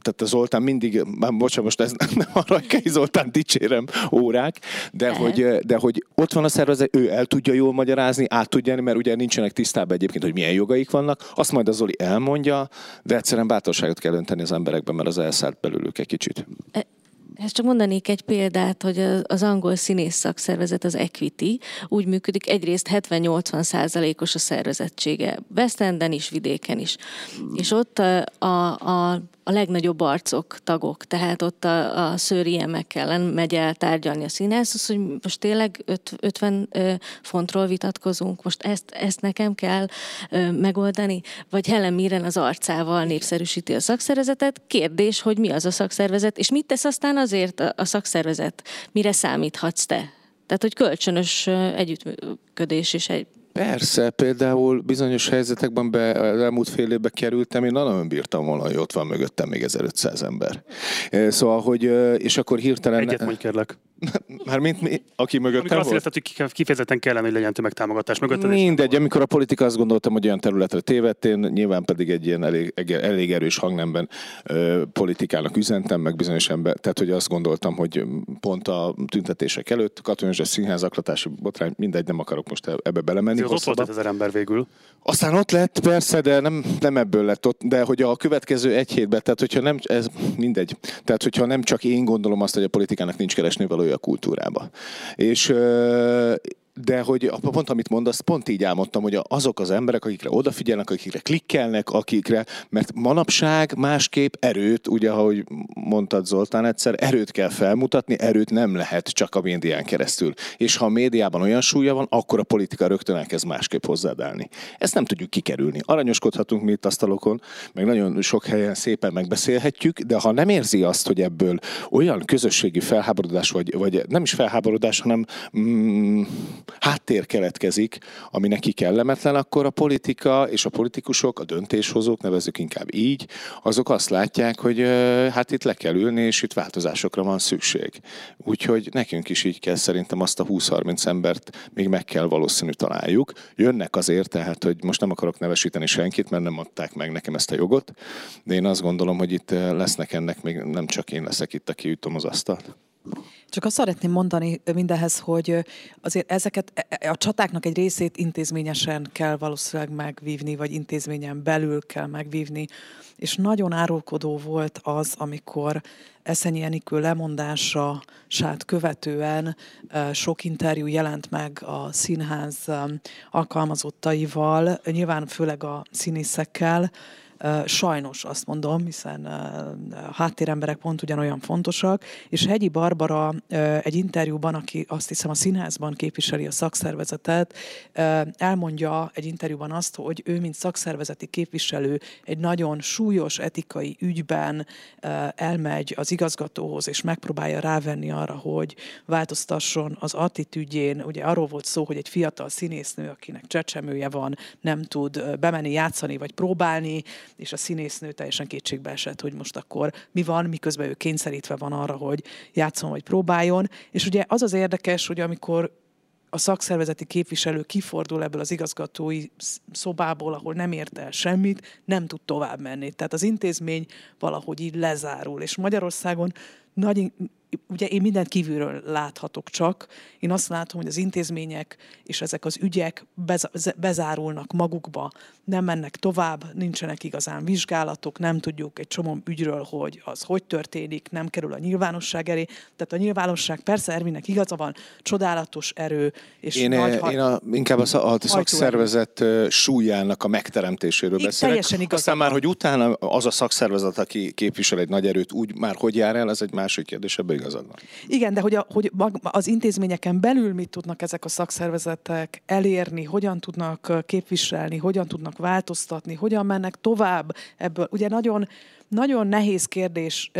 tehát az Zoltán mindig, már bocsánat, most ez nem a Rajkai Zoltán dicsérem órák, de hogy, de hogy ott van a szervezet, ő el tudja jól magyarázni, át tudja, mert ugye nincsenek tisztában egyébként, hogy milyen jogaik vannak, azt majd a Zoli elmondja, de egyszerűen bátorságot kell önteni az emberekben, mert az elszállt belőlük egy kicsit. E, ezt csak mondanék egy példát, hogy az angol színész szakszervezet, az Equity úgy működik, egyrészt 70-80 százalékos a szervezettsége, West Enden is, vidéken is. És ott a, a, a legnagyobb arcok, tagok, tehát ott a, a szőriemekkel megy el tárgyalni a színész, az, hogy most tényleg öt, 50 fontról vitatkozunk, most ezt, ezt nekem kell megoldani, vagy Helen Mirren az arcával népszerűsíti a szakszervezetet. Kérdés, hogy mi az a szakszervezet, és mit tesz aztán azért a, szakszervezet, mire számíthatsz te? Tehát, hogy kölcsönös együttműködés és egy Persze, például bizonyos helyzetekben be, az elmúlt fél évben kerültem, én nagyon bírtam volna, hogy ott van mögöttem még 1500 ember. Szóval, hogy, és akkor hirtelen... Egyet mondj kérlek. Mármint mi, aki mögöttem amikor azt érezted, hogy kifejezetten kellene, hogy legyen tömegtámogatás mögött. Mindegy, amikor a politika azt gondoltam, hogy olyan területre tévedt, én nyilván pedig egy ilyen elég, elég erős hangnemben ö, politikának üzentem, meg bizonyos ember, tehát hogy azt gondoltam, hogy pont a tüntetések előtt, katonai színházaklatási botrány, mindegy, nem akarok most ebbe belemenni. Az ott volt ezer ember végül. Aztán ott lett, persze, de nem, nem ebből lett ott, de hogy a következő egy hétben, tehát hogyha nem, ez mindegy, tehát hogyha nem csak én gondolom azt, hogy a politikának nincs keresni való a kultúrába. És de hogy pont amit mondasz, pont így álmodtam, hogy azok az emberek, akikre odafigyelnek, akikre klikkelnek, akikre, mert manapság másképp erőt, ugye ahogy mondtad Zoltán egyszer, erőt kell felmutatni, erőt nem lehet csak a médián keresztül. És ha a médiában olyan súlya van, akkor a politika rögtön elkezd másképp hozzáállni. Ezt nem tudjuk kikerülni. Aranyoskodhatunk mi itt asztalokon, meg nagyon sok helyen szépen megbeszélhetjük, de ha nem érzi azt, hogy ebből olyan közösségi felháborodás, vagy, vagy nem is felháborodás, hanem mm, háttér keletkezik, ami neki kellemetlen, akkor a politika és a politikusok, a döntéshozók, nevezük inkább így, azok azt látják, hogy hát itt le kell ülni, és itt változásokra van szükség. Úgyhogy nekünk is így kell szerintem azt a 20-30 embert még meg kell valószínű találjuk. Jönnek azért, tehát, hogy most nem akarok nevesíteni senkit, mert nem adták meg nekem ezt a jogot, de én azt gondolom, hogy itt lesznek ennek még nem csak én leszek itt, aki ütöm az asztalt. Csak azt szeretném mondani mindenhez, hogy azért ezeket e, e, a csatáknak egy részét intézményesen kell valószínűleg megvívni, vagy intézményen belül kell megvívni. És nagyon árulkodó volt az, amikor Eszenyi Enikő lemondása sát követően sok interjú jelent meg a színház alkalmazottaival, nyilván főleg a színészekkel, Sajnos azt mondom, hiszen háttéremberek pont ugyanolyan fontosak, és Hegyi Barbara egy interjúban, aki azt hiszem a színházban képviseli a szakszervezetet, elmondja egy interjúban azt, hogy ő, mint szakszervezeti képviselő egy nagyon súlyos etikai ügyben elmegy az igazgatóhoz, és megpróbálja rávenni arra, hogy változtasson az attitűdjén. Ugye arról volt szó, hogy egy fiatal színésznő, akinek csecsemője van, nem tud bemenni játszani vagy próbálni, és a színésznő teljesen kétségbe esett, hogy most akkor mi van, miközben ő kényszerítve van arra, hogy játszon vagy próbáljon. És ugye az az érdekes, hogy amikor a szakszervezeti képviselő kifordul ebből az igazgatói szobából, ahol nem ért el semmit, nem tud tovább menni. Tehát az intézmény valahogy így lezárul. És Magyarországon nagy, ugye én mindent kívülről láthatok csak. Én azt látom, hogy az intézmények és ezek az ügyek bezárulnak magukba, nem mennek tovább, nincsenek igazán vizsgálatok, nem tudjuk egy csomó ügyről, hogy az hogy történik, nem kerül a nyilvánosság elé. Tehát a nyilvánosság persze Ervinnek igaza van, csodálatos erő, és én, nagy én a, inkább a, a szakszervezet súlyának a megteremtéséről Itt beszélek. Teljesen Aztán már, hogy utána az a szakszervezet, aki képvisel egy nagy erőt, úgy már hogy jár el, ez egy másik kérdés, ebben igazad van. Igen, de hogy, a, hogy az intézményeken belül mit tudnak ezek a szakszervezetek elérni, hogyan tudnak képviselni, hogyan tudnak változtatni, hogyan mennek tovább ebből. Ugye nagyon nagyon nehéz kérdés.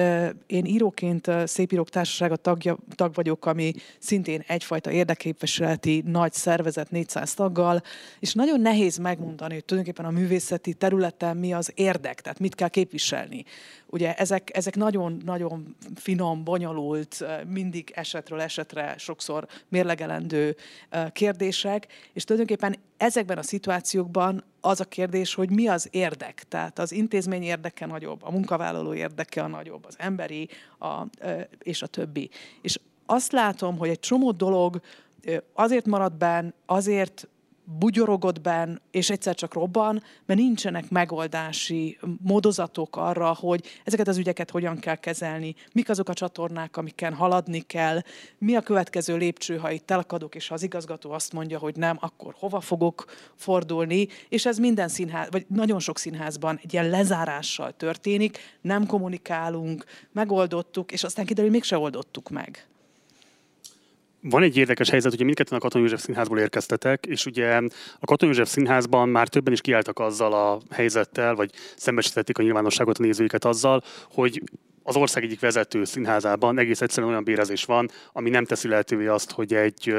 Én íróként Szépírók Társasága tagja, tag vagyok, ami szintén egyfajta érdeképviseleti nagy szervezet 400 taggal, és nagyon nehéz megmondani, hogy tulajdonképpen a művészeti területen mi az érdek, tehát mit kell képviselni. Ugye ezek, ezek nagyon-nagyon finom, bonyolult, mindig esetről esetre sokszor mérlegelendő kérdések, és tulajdonképpen ezekben a szituációkban az a kérdés, hogy mi az érdek. Tehát az intézmény érdeke nagyobb, a munkavállaló érdeke a nagyobb, az emberi a, és a többi. És azt látom, hogy egy csomó dolog azért marad benn, azért bugyorogott benn, és egyszer csak robban, mert nincsenek megoldási módozatok arra, hogy ezeket az ügyeket hogyan kell kezelni, mik azok a csatornák, amiken haladni kell, mi a következő lépcső, ha itt telakadok, és ha az igazgató azt mondja, hogy nem, akkor hova fogok fordulni, és ez minden színház, vagy nagyon sok színházban egy ilyen lezárással történik, nem kommunikálunk, megoldottuk, és aztán kiderül, hogy mégse oldottuk meg. Van egy érdekes helyzet, hogy mindketten a Katona József Színházból érkeztetek, és ugye a Katona József Színházban már többen is kiálltak azzal a helyzettel, vagy szembesítették a nyilvánosságot, a nézőiket azzal, hogy az ország egyik vezető színházában egész egyszerűen olyan bérezés van, ami nem teszi lehetővé azt, hogy egy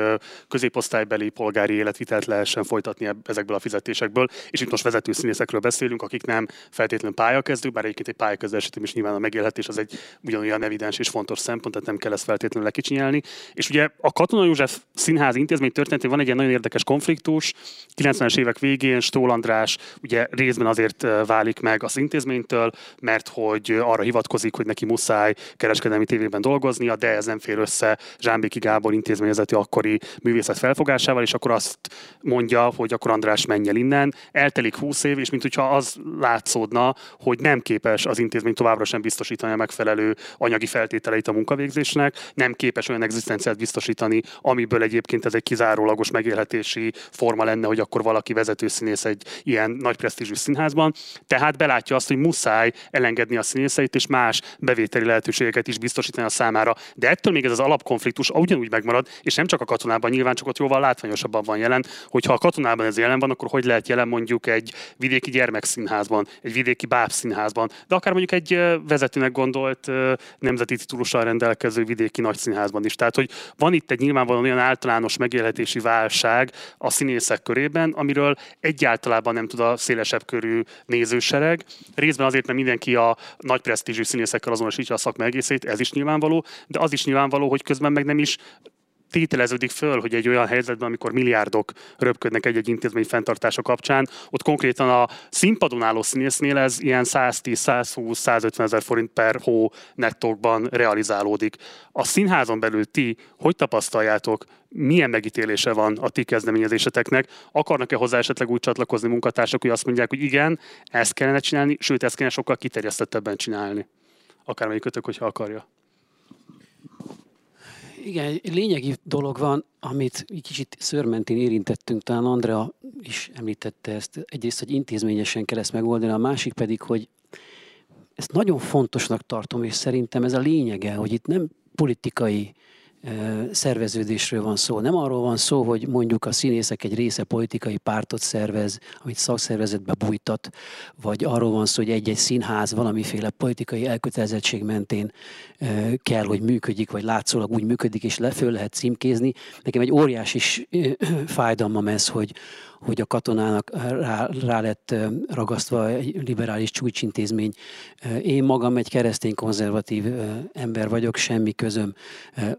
középosztálybeli polgári életvitelt lehessen folytatni ezekből a fizetésekből. És itt most vezető színészekről beszélünk, akik nem feltétlenül pályakezdők, bár egyébként egy pályakezdő esetében is nyilván a megélhetés az egy ugyanolyan evidens és fontos szempont, tehát nem kell ezt feltétlenül lekicsinyelni. És ugye a Katona József Színház intézmény történetén van egy ilyen nagyon érdekes konfliktus. 90-es évek végén Stól András ugye részben azért válik meg az intézménytől, mert hogy arra hivatkozik, hogy neki muszáj kereskedelmi tévében dolgoznia, de ez nem fér össze Zsámbéki Gábor intézményezeti akkori művészet felfogásával, és akkor azt mondja, hogy akkor András menj el innen. Eltelik 20 év, és mint hogyha az látszódna, hogy nem képes az intézmény továbbra sem biztosítani a megfelelő anyagi feltételeit a munkavégzésnek, nem képes olyan egzisztenciát biztosítani, amiből egyébként ez egy kizárólagos megélhetési forma lenne, hogy akkor valaki vezetőszínész egy ilyen nagy presztízsű színházban. Tehát belátja azt, hogy muszáj elengedni a színészeit, és más bevételi lehetőségeket is biztosítani a számára. De ettől még ez az alapkonfliktus ugyanúgy megmarad, és nem csak a katonában, nyilván csak ott jóval látványosabban van jelen, hogyha a katonában ez jelen van, akkor hogy lehet jelen mondjuk egy vidéki gyermekszínházban, egy vidéki bábszínházban, de akár mondjuk egy vezetőnek gondolt nemzeti titulussal rendelkező vidéki nagyszínházban is. Tehát, hogy van itt egy nyilvánvalóan olyan általános megélhetési válság a színészek körében, amiről egyáltalán nem tud a szélesebb körű nézősereg. Részben azért, mert mindenki a nagy presztízsű színészekkel azonosítja a szakma egészét, ez is nyilvánvaló, de az is nyilvánvaló, hogy közben meg nem is tételeződik föl, hogy egy olyan helyzetben, amikor milliárdok röpködnek egy-egy intézmény fenntartása kapcsán, ott konkrétan a színpadon álló színésznél ez ilyen 110, 120, 150 ezer forint per hó nettókban realizálódik. A színházon belül ti hogy tapasztaljátok, milyen megítélése van a ti kezdeményezéseteknek? Akarnak-e hozzá esetleg úgy csatlakozni munkatársak, hogy azt mondják, hogy igen, ezt kellene csinálni, sőt, ezt kellene sokkal kiterjesztettebben csinálni? Akármelyikötök, hogyha akarja. Igen, lényegi dolog van, amit egy kicsit szörmentén érintettünk, talán Andrea is említette ezt. Egyrészt, hogy intézményesen kell ezt megoldani, a másik pedig, hogy ezt nagyon fontosnak tartom, és szerintem ez a lényege, hogy itt nem politikai szerveződésről van szó. Nem arról van szó, hogy mondjuk a színészek egy része politikai pártot szervez, amit szakszervezetbe bújtat, vagy arról van szó, hogy egy-egy színház valamiféle politikai elkötelezettség mentén kell, hogy működik, vagy látszólag úgy működik, és le föl lehet címkézni. Nekem egy óriási fájdalmam ez, hogy, hogy a katonának rá, rá lett ragasztva egy liberális csúcsintézmény. Én magam egy keresztény konzervatív ember vagyok, semmi közöm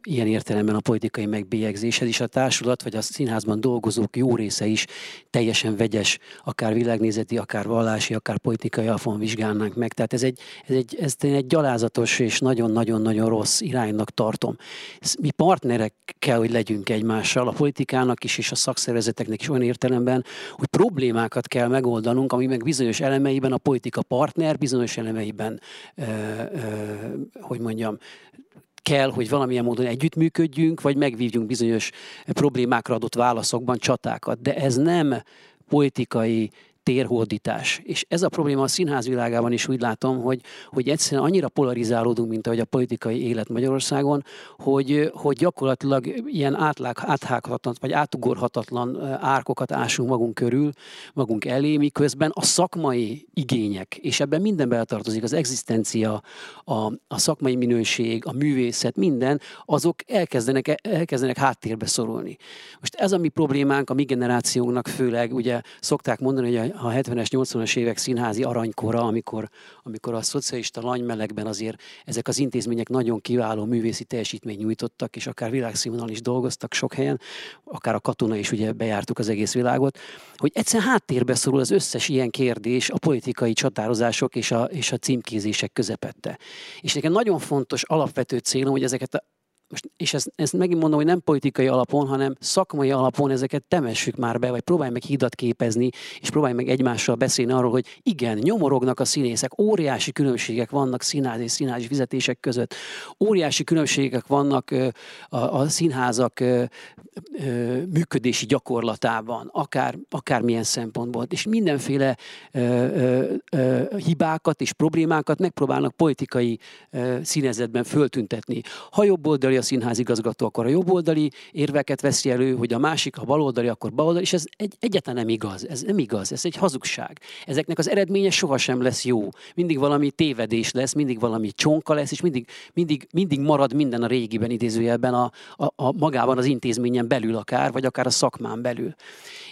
ilyen értelemben a politikai megbélyegzéshez, és a társulat vagy a színházban dolgozók jó része is teljesen vegyes, akár világnézeti, akár vallási, akár politikai alapon vizsgálnánk meg. Tehát ez egy, ez egy, ez egy gyalázatos és nagyon-nagyon-nagyon rossz iránynak tartom. Mi partnerek kell, hogy legyünk egymással, a politikának is és a szakszervezeteknek is olyan értelemben, értelemben, hogy problémákat kell megoldanunk, ami meg bizonyos elemeiben a politika partner, bizonyos elemeiben, ö, ö, hogy mondjam, kell, hogy valamilyen módon együttműködjünk, vagy megvívjunk bizonyos problémákra adott válaszokban csatákat. De ez nem politikai térhódítás. És ez a probléma a színház világában is úgy látom, hogy, hogy egyszerűen annyira polarizálódunk, mint ahogy a politikai élet Magyarországon, hogy, hogy gyakorlatilag ilyen átlág, áthághatatlan, vagy átugorhatatlan árkokat ásunk magunk körül, magunk elé, miközben a szakmai igények, és ebben minden beletartozik, az egzisztencia, a, a szakmai minőség, a művészet, minden, azok elkezdenek, elkezdenek háttérbe szorulni. Most ez a mi problémánk, a mi generációnknak főleg, ugye szokták mondani, hogy a a 70-es, 80-as évek színházi aranykora, amikor, amikor a szocialista lanymelegben azért ezek az intézmények nagyon kiváló művészi teljesítményt nyújtottak, és akár világszínvonal is dolgoztak sok helyen, akár a katona is ugye bejártuk az egész világot, hogy egyszerűen háttérbe szorul az összes ilyen kérdés a politikai csatározások és a, és a címkézések közepette. És nekem nagyon fontos alapvető célom, hogy ezeket a most, és ezt, ezt megint mondom, hogy nem politikai alapon, hanem szakmai alapon ezeket temessük már be, vagy próbálj meg hidat képezni, és próbálj meg egymással beszélni arról, hogy igen, nyomorognak a színészek, óriási különbségek vannak színház és színházi fizetések között, óriási különbségek vannak a, a színházak működési gyakorlatában, akár, akármilyen szempontból, és mindenféle ö, ö, ö, hibákat és problémákat megpróbálnak politikai ö, színezetben föltüntetni. Ha jobboldali a színház igazgató, akkor a jobboldali érveket veszi elő, hogy a másik, ha baloldali, akkor baloldali, és ez egy, egyáltalán nem igaz. Ez nem igaz, ez egy hazugság. Ezeknek az eredménye sohasem lesz jó. Mindig valami tévedés lesz, mindig valami csonka lesz, és mindig, mindig, mindig marad minden a régiben idézőjelben a, a, a magában az intézményen belül akár, vagy akár a szakmán belül.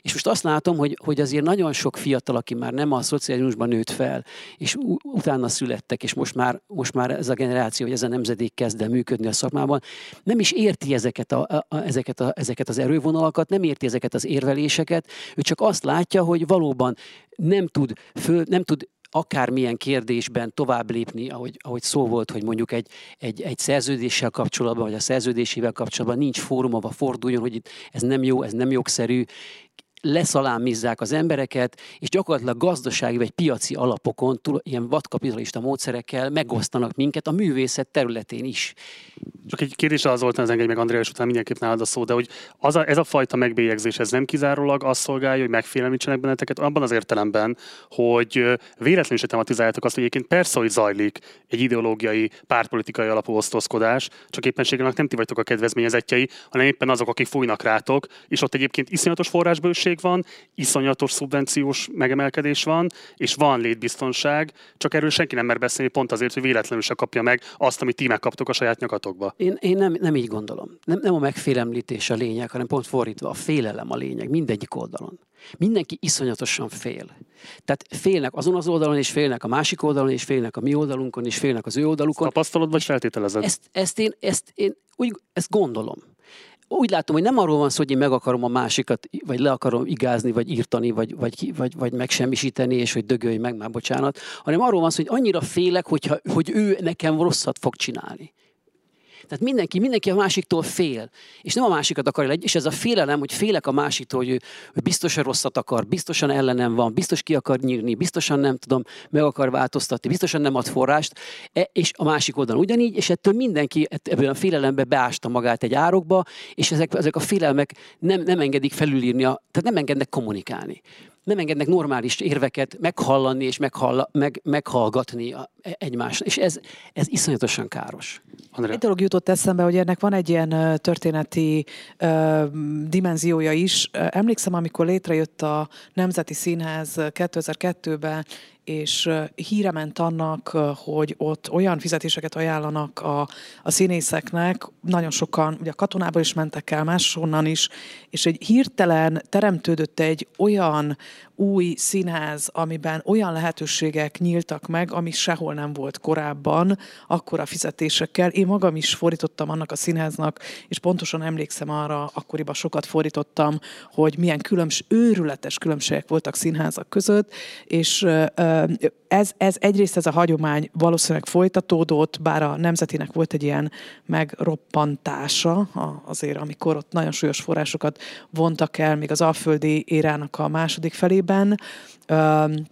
És most azt látom, hogy, hogy azért nagyon sok fiatal, aki már nem a szocializmusban nőtt fel, és utána születtek, és most már, most már ez a generáció, vagy ez a nemzedék kezd el működni a szakmában, nem is érti ezeket, a, a, ezeket, a, ezeket az erővonalakat, nem érti ezeket az érveléseket, ő csak azt látja, hogy valóban nem tud, föl, nem tud akármilyen kérdésben tovább lépni, ahogy, ahogy szó volt, hogy mondjuk egy, egy, egy szerződéssel kapcsolatban, vagy a szerződésével kapcsolatban nincs fórum, ahol forduljon, hogy itt ez nem jó, ez nem jogszerű, leszalámizzák az embereket, és gyakorlatilag gazdasági vagy piaci alapokon, túl, ilyen vadkapitalista módszerekkel megosztanak minket a művészet területén is. Csak egy kérdés az volt, az engedj meg Andrea, és utána mindenképp nálad a szó, de hogy az a, ez a fajta megbélyegzés, ez nem kizárólag azt szolgálja, hogy megfélemlítsenek benneteket, abban az értelemben, hogy véletlenül se tematizáljátok azt, hogy egyébként persze, hogy zajlik egy ideológiai, pártpolitikai alapú osztozkodás, csak éppenséggel nem ti vagytok a kedvezményezettjei, hanem éppen azok, akik fújnak rátok, és ott egyébként iszonyatos forrásbőség van, iszonyatos szubvenciós megemelkedés van, és van létbiztonság, csak erről senki nem mer beszélni, pont azért, hogy véletlenül se kapja meg azt, amit ti megkaptok a saját nyakatokba. Én, én nem, nem így gondolom. Nem, nem a megfélemlítés a lényeg, hanem pont fordítva, a félelem a lényeg mindegyik oldalon. Mindenki iszonyatosan fél. Tehát félnek azon az oldalon, és félnek a másik oldalon, és félnek a mi oldalunkon, és félnek az ő oldalukon. Tapasztalod, vagy feltételezed? Ezt, ezt, én, ezt én úgy, ezt gondolom úgy látom, hogy nem arról van szó, hogy én meg akarom a másikat, vagy le akarom igázni, vagy írtani, vagy, vagy, vagy, vagy megsemmisíteni, és hogy dögölj meg, már bocsánat, hanem arról van szó, hogy annyira félek, hogyha, hogy ő nekem rosszat fog csinálni. Tehát mindenki, mindenki a másiktól fél, és nem a másikat akarja és ez a félelem, hogy félek a másiktól, hogy ő, ő biztosan rosszat akar, biztosan ellenem van, biztos ki akar nyírni, biztosan nem tudom, meg akar változtatni, biztosan nem ad forrást, e, és a másik oldalon ugyanígy, és ettől mindenki ebből a félelembe beásta magát egy árokba, és ezek, ezek a félelmek nem, nem engedik felülírni, a, tehát nem engednek kommunikálni nem engednek normális érveket meghallani és meghalla, meg, meghallgatni e, egymást. És ez, ez iszonyatosan káros. Andrea? Egy dolog jutott eszembe, hogy ennek van egy ilyen történeti uh, dimenziója is. Emlékszem, amikor létrejött a Nemzeti Színház 2002-ben, és híre ment annak, hogy ott olyan fizetéseket ajánlanak a, a színészeknek, nagyon sokan, ugye a katonából is mentek el, máshonnan is, és egy hirtelen teremtődött egy olyan új színház, amiben olyan lehetőségek nyíltak meg, ami sehol nem volt korábban, akkora fizetésekkel. Én magam is fordítottam annak a színháznak, és pontosan emlékszem arra, akkoriban sokat fordítottam, hogy milyen különbs, őrületes különbségek voltak színházak között, és ez, ez egyrészt ez a hagyomány valószínűleg folytatódott, bár a Nemzetinek volt egy ilyen megroppantása azért, amikor ott nagyon súlyos forrásokat vontak el, még az alföldi érának a második felében. And. Um,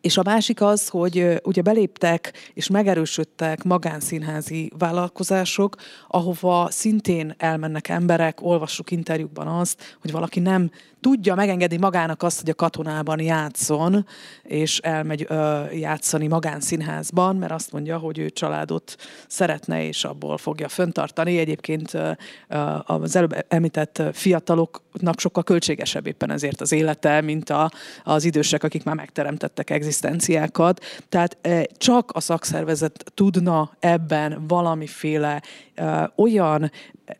És a másik az, hogy ugye beléptek és megerősödtek magánszínházi vállalkozások, ahova szintén elmennek emberek, olvassuk interjúkban azt, hogy valaki nem tudja megengedni magának azt, hogy a katonában játszon, és elmegy ö, játszani magánszínházban, mert azt mondja, hogy ő családot szeretne, és abból fogja föntartani. Egyébként ö, az előbb említett fiataloknak sokkal költségesebb éppen ezért az élete, mint a, az idősek, akik már megteremtettek egzisztenciákat. Tehát ö, csak a szakszervezet tudna ebben valamiféle ö, olyan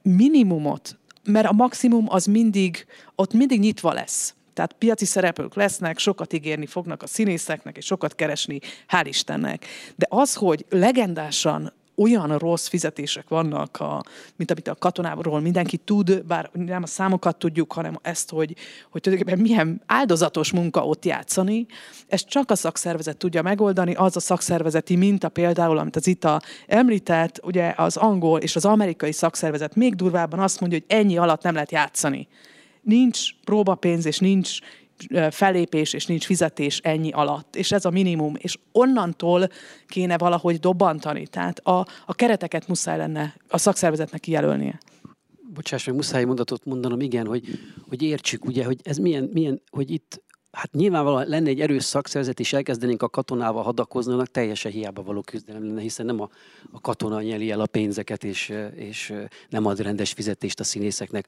minimumot mert a maximum az mindig, ott mindig nyitva lesz. Tehát piaci szereplők lesznek, sokat ígérni fognak a színészeknek, és sokat keresni, hál' Istennek. De az, hogy legendásan olyan rossz fizetések vannak, a, mint amit a katonáról mindenki tud, bár nem a számokat tudjuk, hanem ezt, hogy, hogy tulajdonképpen milyen áldozatos munka ott játszani. Ezt csak a szakszervezet tudja megoldani, az a szakszervezeti minta például, amit az ITA említett, ugye az angol és az amerikai szakszervezet még durvábban azt mondja, hogy ennyi alatt nem lehet játszani nincs próbapénz, és nincs felépés, és nincs fizetés ennyi alatt. És ez a minimum. És onnantól kéne valahogy dobbantani. Tehát a, a kereteket muszáj lenne a szakszervezetnek kijelölnie bocsáss meg, muszáj mondatot mondanom, igen, hogy, hogy értsük, ugye, hogy ez milyen, milyen hogy itt Hát nyilvánvalóan lenne egy erős szakszervezet, és elkezdenénk a katonával hadakozni, annak teljesen hiába való küzdelem lenne, hiszen nem a, a katona nyeli el a pénzeket, és, és nem ad rendes fizetést a színészeknek,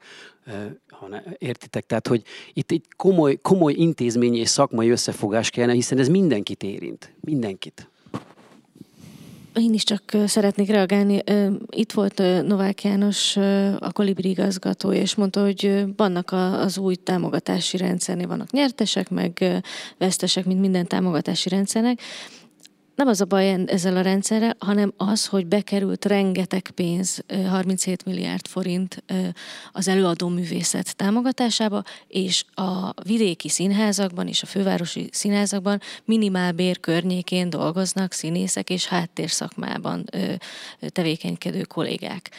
hanem értitek? Tehát, hogy itt egy komoly, komoly intézményi és szakmai összefogás kellene, hiszen ez mindenkit érint. Mindenkit. Én is csak szeretnék reagálni. Itt volt Novák János, a Kolibri igazgató, és mondta, hogy vannak az új támogatási rendszernél, vannak nyertesek, meg vesztesek, mint minden támogatási rendszernek. Nem az a baj ezzel a rendszerrel, hanem az, hogy bekerült rengeteg pénz, 37 milliárd forint az előadó művészet támogatásába, és a vidéki színházakban és a fővárosi színházakban minimálbér környékén dolgoznak színészek és háttérszakmában tevékenykedő kollégák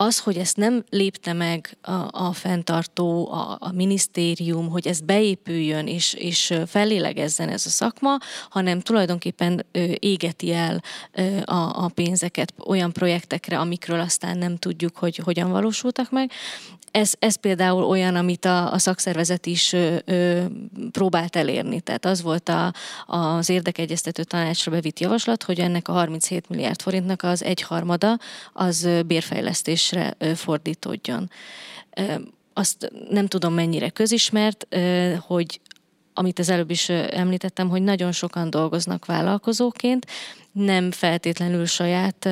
az, hogy ezt nem lépte meg a, a fenntartó, a, a minisztérium, hogy ez beépüljön és, és fellélegezzen ez a szakma, hanem tulajdonképpen égeti el a, a pénzeket olyan projektekre, amikről aztán nem tudjuk, hogy hogyan valósultak meg ez, ez például olyan, amit a, a szakszervezet is ö, ö, próbált elérni. Tehát az volt a, az érdekegyeztető tanácsra bevitt javaslat, hogy ennek a 37 milliárd forintnak az egyharmada az bérfejlesztésre fordítódjon. Azt nem tudom mennyire közismert, hogy amit az előbb is említettem, hogy nagyon sokan dolgoznak vállalkozóként, nem feltétlenül saját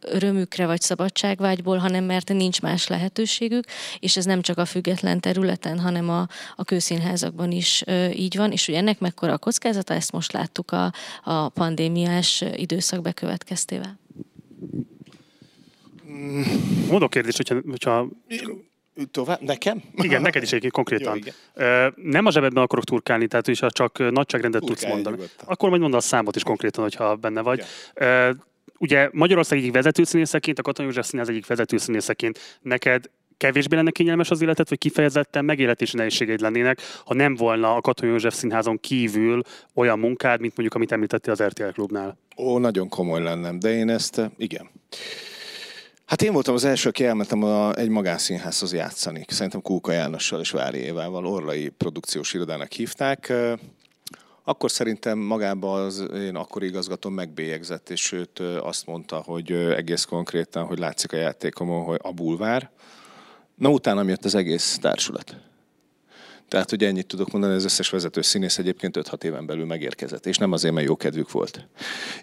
örömükre vagy szabadságvágyból, hanem mert nincs más lehetőségük, és ez nem csak a független területen, hanem a, a kőszínházakban is így van, és hogy ennek mekkora a kockázata, ezt most láttuk a, a pandémiás időszak bekövetkeztével. Mondok kérdést, hogyha, hogyha Tovább? Nekem? Igen, neked is egyébként konkrétan. Jó, igen. Nem a zsebedben akarok turkálni, tehát is csak nagyságrendet tudsz mondani. Nyugodtan. Akkor majd mondd a számot is konkrétan, hogyha benne vagy. Ja. Ugye Magyarország egyik vezetőszínészeként, a Katonai József Színház egyik vezetőszínészeként neked kevésbé lenne kényelmes az életet, vagy kifejezetten megéletési nehézségeid lennének, ha nem volna a Katonai József Színházon kívül olyan munkád, mint mondjuk, amit említettél az RTL klubnál? Ó, nagyon komoly lennem, de én ezt, igen. Hát én voltam az első, aki elmentem a, egy magánszínházhoz játszani. Szerintem Kóka Jánossal és Vári Évával, Orlai produkciós irodának hívták. Akkor szerintem magában az én akkori igazgatóm megbélyegzett, és őt azt mondta, hogy egész konkrétan, hogy látszik a játékomon, hogy a bulvár. Na utána jött az egész társulat. Tehát, hogy ennyit tudok mondani, az összes vezető színész egyébként 5-6 éven belül megérkezett, és nem azért, mert jó kedvük volt.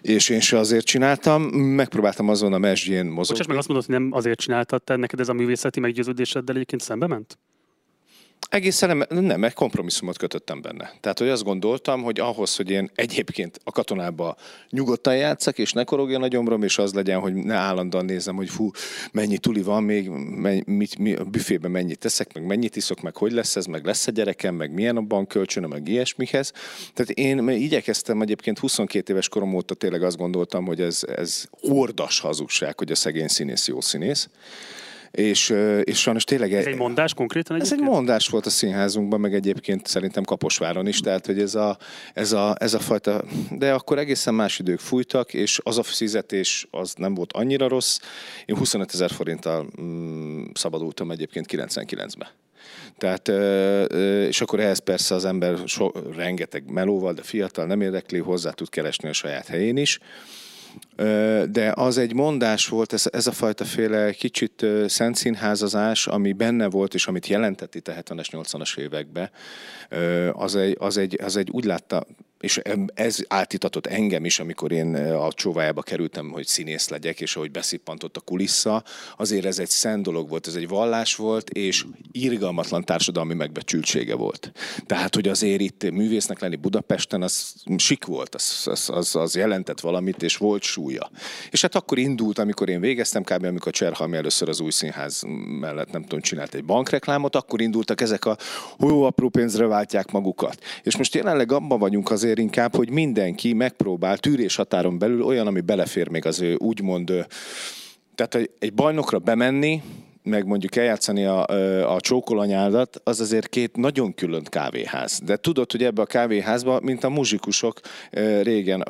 És én se azért csináltam, megpróbáltam azon a mesdjén mozogni. Bocsáss meg azt mondod, hogy nem azért csináltad, te neked ez a művészeti meggyőződéseddel egyébként szembe ment? Egészen nem, nem, egy kompromisszumot kötöttem benne. Tehát, hogy azt gondoltam, hogy ahhoz, hogy én egyébként a katonába nyugodtan játszak, és ne korogjon a gyomrom, és az legyen, hogy ne állandóan nézem, hogy fú, mennyi tuli van még, mennyi, mit, mi, a büfében mennyit teszek, meg mennyit iszok, meg hogy lesz ez, meg lesz a gyerekem, meg milyen a bankkölcsönöm, meg ilyesmihez. Tehát én igyekeztem egyébként 22 éves korom óta tényleg azt gondoltam, hogy ez, ez ordas hazugság, hogy a szegény színész jó színész és, és sajnos tényleg... Ez egy mondás konkrétan egyébként? Ez egy mondás volt a színházunkban, meg egyébként szerintem Kaposváron is, tehát hogy ez a, ez a, ez a fajta... De akkor egészen más idők fújtak, és az a fizetés az nem volt annyira rossz. Én 25 ezer forinttal mm, szabadultam egyébként 99-ben. Tehát, és akkor ehhez persze az ember so, rengeteg melóval, de fiatal nem érdekli, hozzá tud keresni a saját helyén is de az egy mondás volt, ez, ez a fajta féle kicsit szent színházazás, ami benne volt, és amit jelentett itt a 70-es, 80-as években, az egy, az, egy, az egy úgy látta, és ez átitatott engem is, amikor én a csóvájába kerültem, hogy színész legyek, és ahogy beszippantott a kulissza, azért ez egy szent dolog volt, ez egy vallás volt, és irgalmatlan társadalmi megbecsültsége volt. Tehát, hogy azért itt művésznek lenni Budapesten, az sik volt, az, az, az, az jelentett valamit, és volt súlya. És hát akkor indult, amikor én végeztem, kb. amikor Cserhalmi először az új színház mellett, nem tudom, csinált egy bankreklámot, akkor indultak ezek a jó apró pénzre váltják magukat. És most jelenleg abban vagyunk azért, azért inkább, hogy mindenki megpróbál tűrés határon belül olyan, ami belefér még az ő úgymond, tehát egy bajnokra bemenni, meg mondjuk eljátszani a, a csókolanyádat, az azért két nagyon külön kávéház. De tudod, hogy ebbe a kávéházba, mint a muzsikusok régen,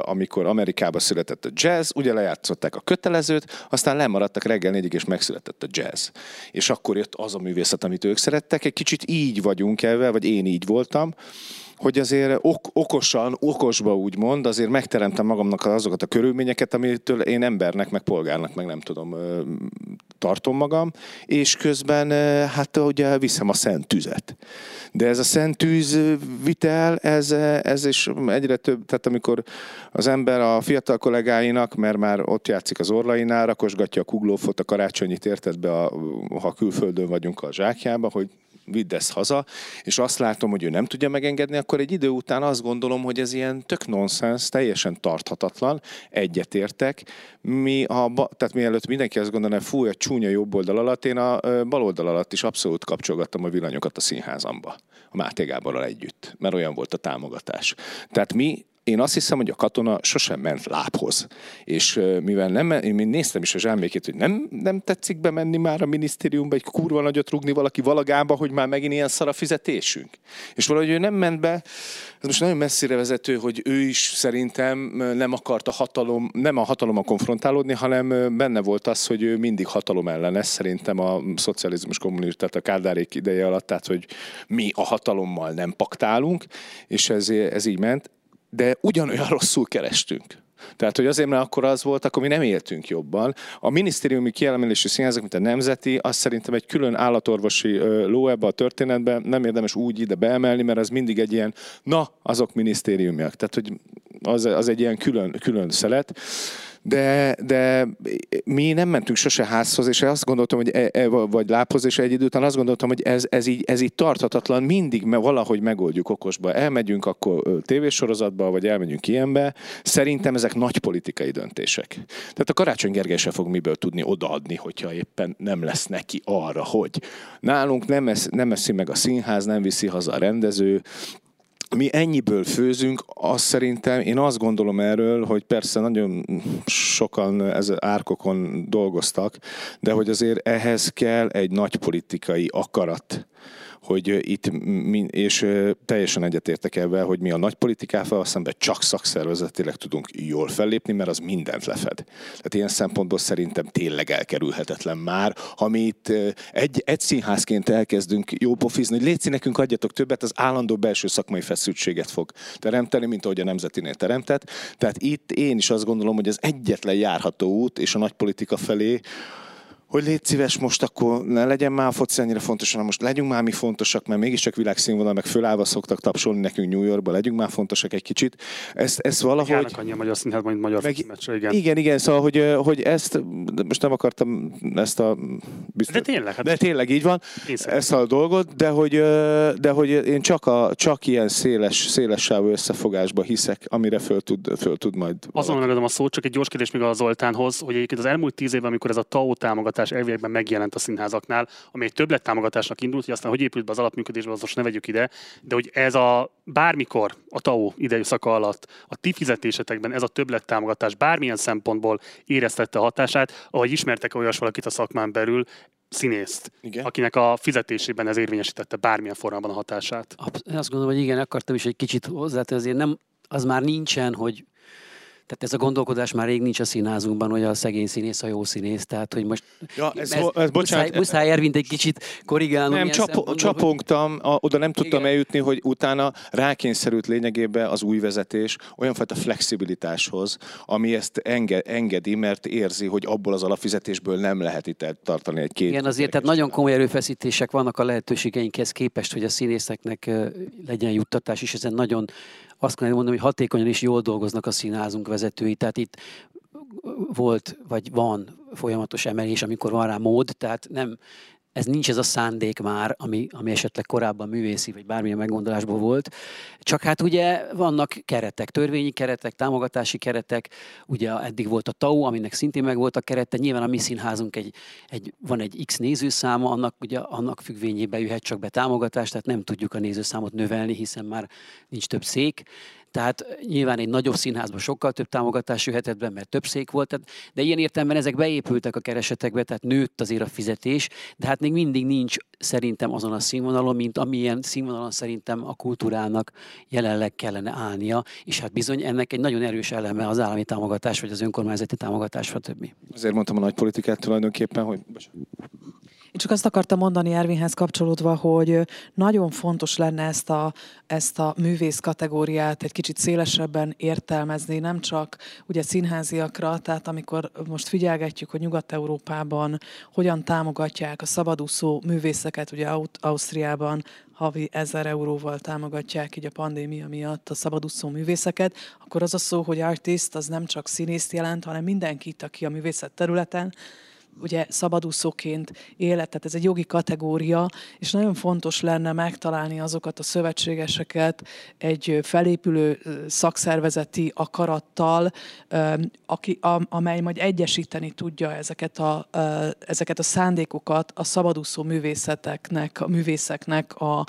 amikor Amerikába született a jazz, ugye lejátszották a kötelezőt, aztán lemaradtak reggel négyig, és megszületett a jazz. És akkor jött az a művészet, amit ők szerettek. Egy kicsit így vagyunk ebben, vagy én így voltam, hogy azért ok- okosan, okosba úgymond, azért megteremtem magamnak azokat a körülményeket, amitől én embernek, meg polgárnak, meg nem tudom, tartom magam, és közben hát ugye viszem a szent tüzet. De ez a szent tűz vitel, ez, ez is egyre több, tehát amikor az ember a fiatal kollégáinak, mert már ott játszik az orlainál, rakosgatja a kuglófot, a karácsonyit érted be, a, ha külföldön vagyunk a zsákjába, hogy vidd ezt haza, és azt látom, hogy ő nem tudja megengedni, akkor egy idő után azt gondolom, hogy ez ilyen tök nonsens, teljesen tarthatatlan, egyetértek. Mi a, tehát mielőtt mindenki azt gondolná, fú, a csúnya jobb oldal alatt, én a bal oldal alatt is abszolút kapcsolgattam a villanyokat a színházamba, a Máté Gáborral együtt, mert olyan volt a támogatás. Tehát mi én azt hiszem, hogy a katona sosem ment lábhoz. És mivel nem, én néztem is a zsámbékét, hogy nem, nem tetszik bemenni már a minisztériumba, egy kurva nagyot rugni valaki valagába, hogy már megint ilyen szar a fizetésünk. És valahogy ő nem ment be, ez most nagyon messzire vezető, hogy ő is szerintem nem akart a hatalom, nem a hatalommal konfrontálódni, hanem benne volt az, hogy ő mindig hatalom ellenes, szerintem a szocializmus kommunizmus, tehát a kádárék ideje alatt, tehát hogy mi a hatalommal nem paktálunk, és ez, ez így ment de ugyanolyan rosszul kerestünk. Tehát, hogy azért, mert akkor az volt, akkor mi nem éltünk jobban. A minisztériumi kielemelésű színházak, mint a Nemzeti, azt szerintem egy külön állatorvosi ló ebbe a történetbe, nem érdemes úgy ide beemelni, mert az mindig egy ilyen, na, azok minisztériumiak. Tehát, hogy az, az egy ilyen külön, külön szelet de, de mi nem mentünk sose házhoz, és azt gondoltam, hogy e, e, vagy lábhoz, és egy idő után azt gondoltam, hogy ez, ez, így, ez így tarthatatlan, mindig mert valahogy megoldjuk okosba. Elmegyünk akkor tévésorozatba, vagy elmegyünk ilyenbe. Szerintem ezek nagy politikai döntések. Tehát a Karácsony Gergely se fog miből tudni odaadni, hogyha éppen nem lesz neki arra, hogy nálunk nem, esz, nem eszi meg a színház, nem viszi haza a rendező, mi ennyiből főzünk, azt szerintem, én azt gondolom erről, hogy persze nagyon sokan ez árkokon dolgoztak, de hogy azért ehhez kell egy nagy politikai akarat hogy itt, és teljesen egyetértek ebben, hogy mi a nagy politikával szemben csak szakszervezetileg tudunk jól fellépni, mert az mindent lefed. Tehát ilyen szempontból szerintem tényleg elkerülhetetlen már, ha mi itt egy, egy színházként elkezdünk jó pofizni, hogy létszi nekünk adjatok többet, az állandó belső szakmai feszültséget fog teremteni, mint ahogy a Nemzetinél teremtett. Tehát itt én is azt gondolom, hogy az egyetlen járható út, és a nagy politika felé, hogy légy szíves, most akkor ne legyen már a foci ennyire fontos, hanem most legyünk már mi fontosak, mert mégiscsak világszínvonal, meg fölállva szoktak tapsolni nekünk New Yorkba, legyünk már fontosak egy kicsit. Ezt, ezt valahogy... Járnak annyi a magyar színház, majd magyar meg, meccsre, igen. Igen, igen, szóval, hogy, hogy ezt, most nem akartam ezt a... Biztos, de tényleg, hát de tényleg így van, ezt a dolgot, de hogy, de hogy én csak, a, csak ilyen széles, széles sávú összefogásba hiszek, amire föl tud, föl tud majd... Azon megadom a szót, csak egy gyors kérdés még a Zoltánhoz, hogy egyébként az elmúlt tíz évben, amikor ez a TAO támogatás támogatás elviekben megjelent a színházaknál, ami egy többlet támogatásnak indult, hogy aztán hogy épült be az alapműködésbe, az most ne vegyük ide, de hogy ez a bármikor a TAO idejszaka alatt a ti fizetésetekben ez a többlet támogatás bármilyen szempontból éreztette a hatását, ahogy ismertek olyas valakit a szakmán belül, színészt, igen. akinek a fizetésében ez érvényesítette bármilyen formában a hatását. Azt gondolom, hogy igen, akartam is egy kicsit hozzátenni, azért nem, az már nincsen, hogy tehát ez a gondolkodás már rég nincs a színházunkban, hogy a szegény színész a jó színész. Tehát, hogy most ja, ez, ez, ez, bocsánat, muszáj, muszáj Ervint egy kicsit korrigálnom. Nem, csap, csapongtam, a, oda nem tudtam igen. eljutni, hogy utána rákényszerült lényegében az új vezetés olyan fajta flexibilitáshoz, ami ezt enge, engedi, mert érzi, hogy abból az alapfizetésből nem lehet itt tartani egy két. Igen, azért tehát nagyon komoly erőfeszítések vannak a lehetőségeinkhez képest, hogy a színészeknek legyen juttatás, és ezen nagyon azt kell mondani, hogy hatékonyan és jól dolgoznak a színházunk vezetői. Tehát itt volt, vagy van folyamatos emelés, amikor van rá mód, tehát nem, ez nincs ez a szándék már, ami, ami esetleg korábban művészi, vagy bármilyen meggondolásból volt. Csak hát ugye vannak keretek, törvényi keretek, támogatási keretek, ugye eddig volt a TAU, aminek szintén meg volt a kerete, nyilván a mi színházunk egy, egy, van egy X nézőszáma, annak, ugye, annak függvényében jöhet csak be támogatás, tehát nem tudjuk a nézőszámot növelni, hiszen már nincs több szék, tehát nyilván egy nagyobb színházban sokkal több támogatás jöhetett be, mert több szék volt, tehát, de ilyen értelemben ezek beépültek a keresetekbe, tehát nőtt azért a fizetés, de hát még mindig nincs szerintem azon a színvonalon, mint amilyen színvonalon szerintem a kultúrának jelenleg kellene állnia, és hát bizony ennek egy nagyon erős eleme az állami támogatás, vagy az önkormányzati támogatás, stb. Azért mondtam a nagy politikát tulajdonképpen, hogy én csak azt akartam mondani Ervinhez kapcsolódva, hogy nagyon fontos lenne ezt a, ezt a művész kategóriát egy kicsit szélesebben értelmezni, nem csak ugye színháziakra, tehát amikor most figyelgetjük, hogy Nyugat-Európában hogyan támogatják a szabadúszó művészeket, ugye Ausztriában havi 1000 euróval támogatják így a pandémia miatt a szabadúszó művészeket, akkor az a szó, hogy artist, az nem csak színészt jelent, hanem mindenkit, aki a művészet területen ugye szabadúszóként élet, tehát ez egy jogi kategória, és nagyon fontos lenne megtalálni azokat a szövetségeseket egy felépülő szakszervezeti akarattal, aki, amely majd egyesíteni tudja ezeket a, ezeket a szándékokat a szabadúszó művészeteknek, a művészeknek a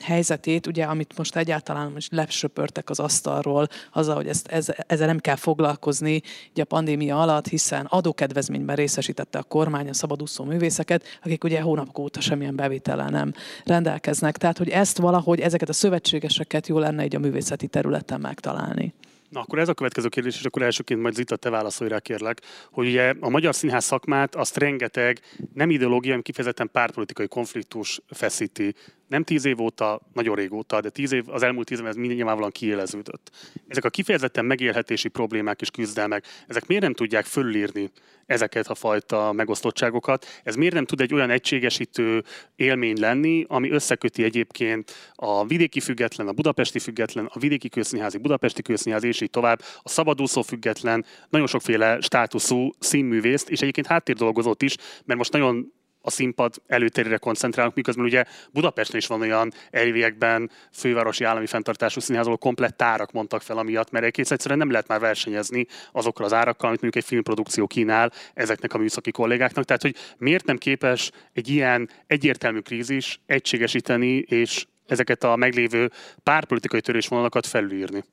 helyzetét, ugye, amit most egyáltalán most lepsöpörtek az asztalról, azzal, hogy ezt, ezzel nem kell foglalkozni ugye a pandémia alatt, hiszen adókedvezményben részesített megszüntette a kormány a szabadúszó művészeket, akik ugye hónapok óta semmilyen bevétellel nem rendelkeznek. Tehát, hogy ezt valahogy, ezeket a szövetségeseket jó lenne egy a művészeti területen megtalálni. Na akkor ez a következő kérdés, és akkor elsőként majd Zita, te válaszolj rá kérlek, hogy ugye a magyar színház szakmát azt rengeteg nem ideológia, hanem kifejezetten pártpolitikai konfliktus feszíti nem tíz év óta, nagyon régóta, de tíz év, az elmúlt tíz év ez minden nyilvánvalóan kiéleződött. Ezek a kifejezetten megélhetési problémák és küzdelmek, ezek miért nem tudják fölírni ezeket a fajta megosztottságokat? Ez miért nem tud egy olyan egységesítő élmény lenni, ami összeköti egyébként a vidéki független, a budapesti független, a vidéki közszínházi, budapesti közszínházi, és így tovább, a szabadúszó független, nagyon sokféle státuszú színművészt, és egyébként háttérdolgozott is, mert most nagyon a színpad előterére koncentrálunk, miközben ugye Budapesten is van olyan elviekben fővárosi állami fenntartású színház, ahol komplett tárak mondtak fel amiatt, mert egész egyszerűen nem lehet már versenyezni azokkal az árakkal, amit mondjuk egy filmprodukció kínál ezeknek a műszaki kollégáknak. Tehát, hogy miért nem képes egy ilyen egyértelmű krízis egységesíteni és ezeket a meglévő párpolitikai törésvonalakat felülírni?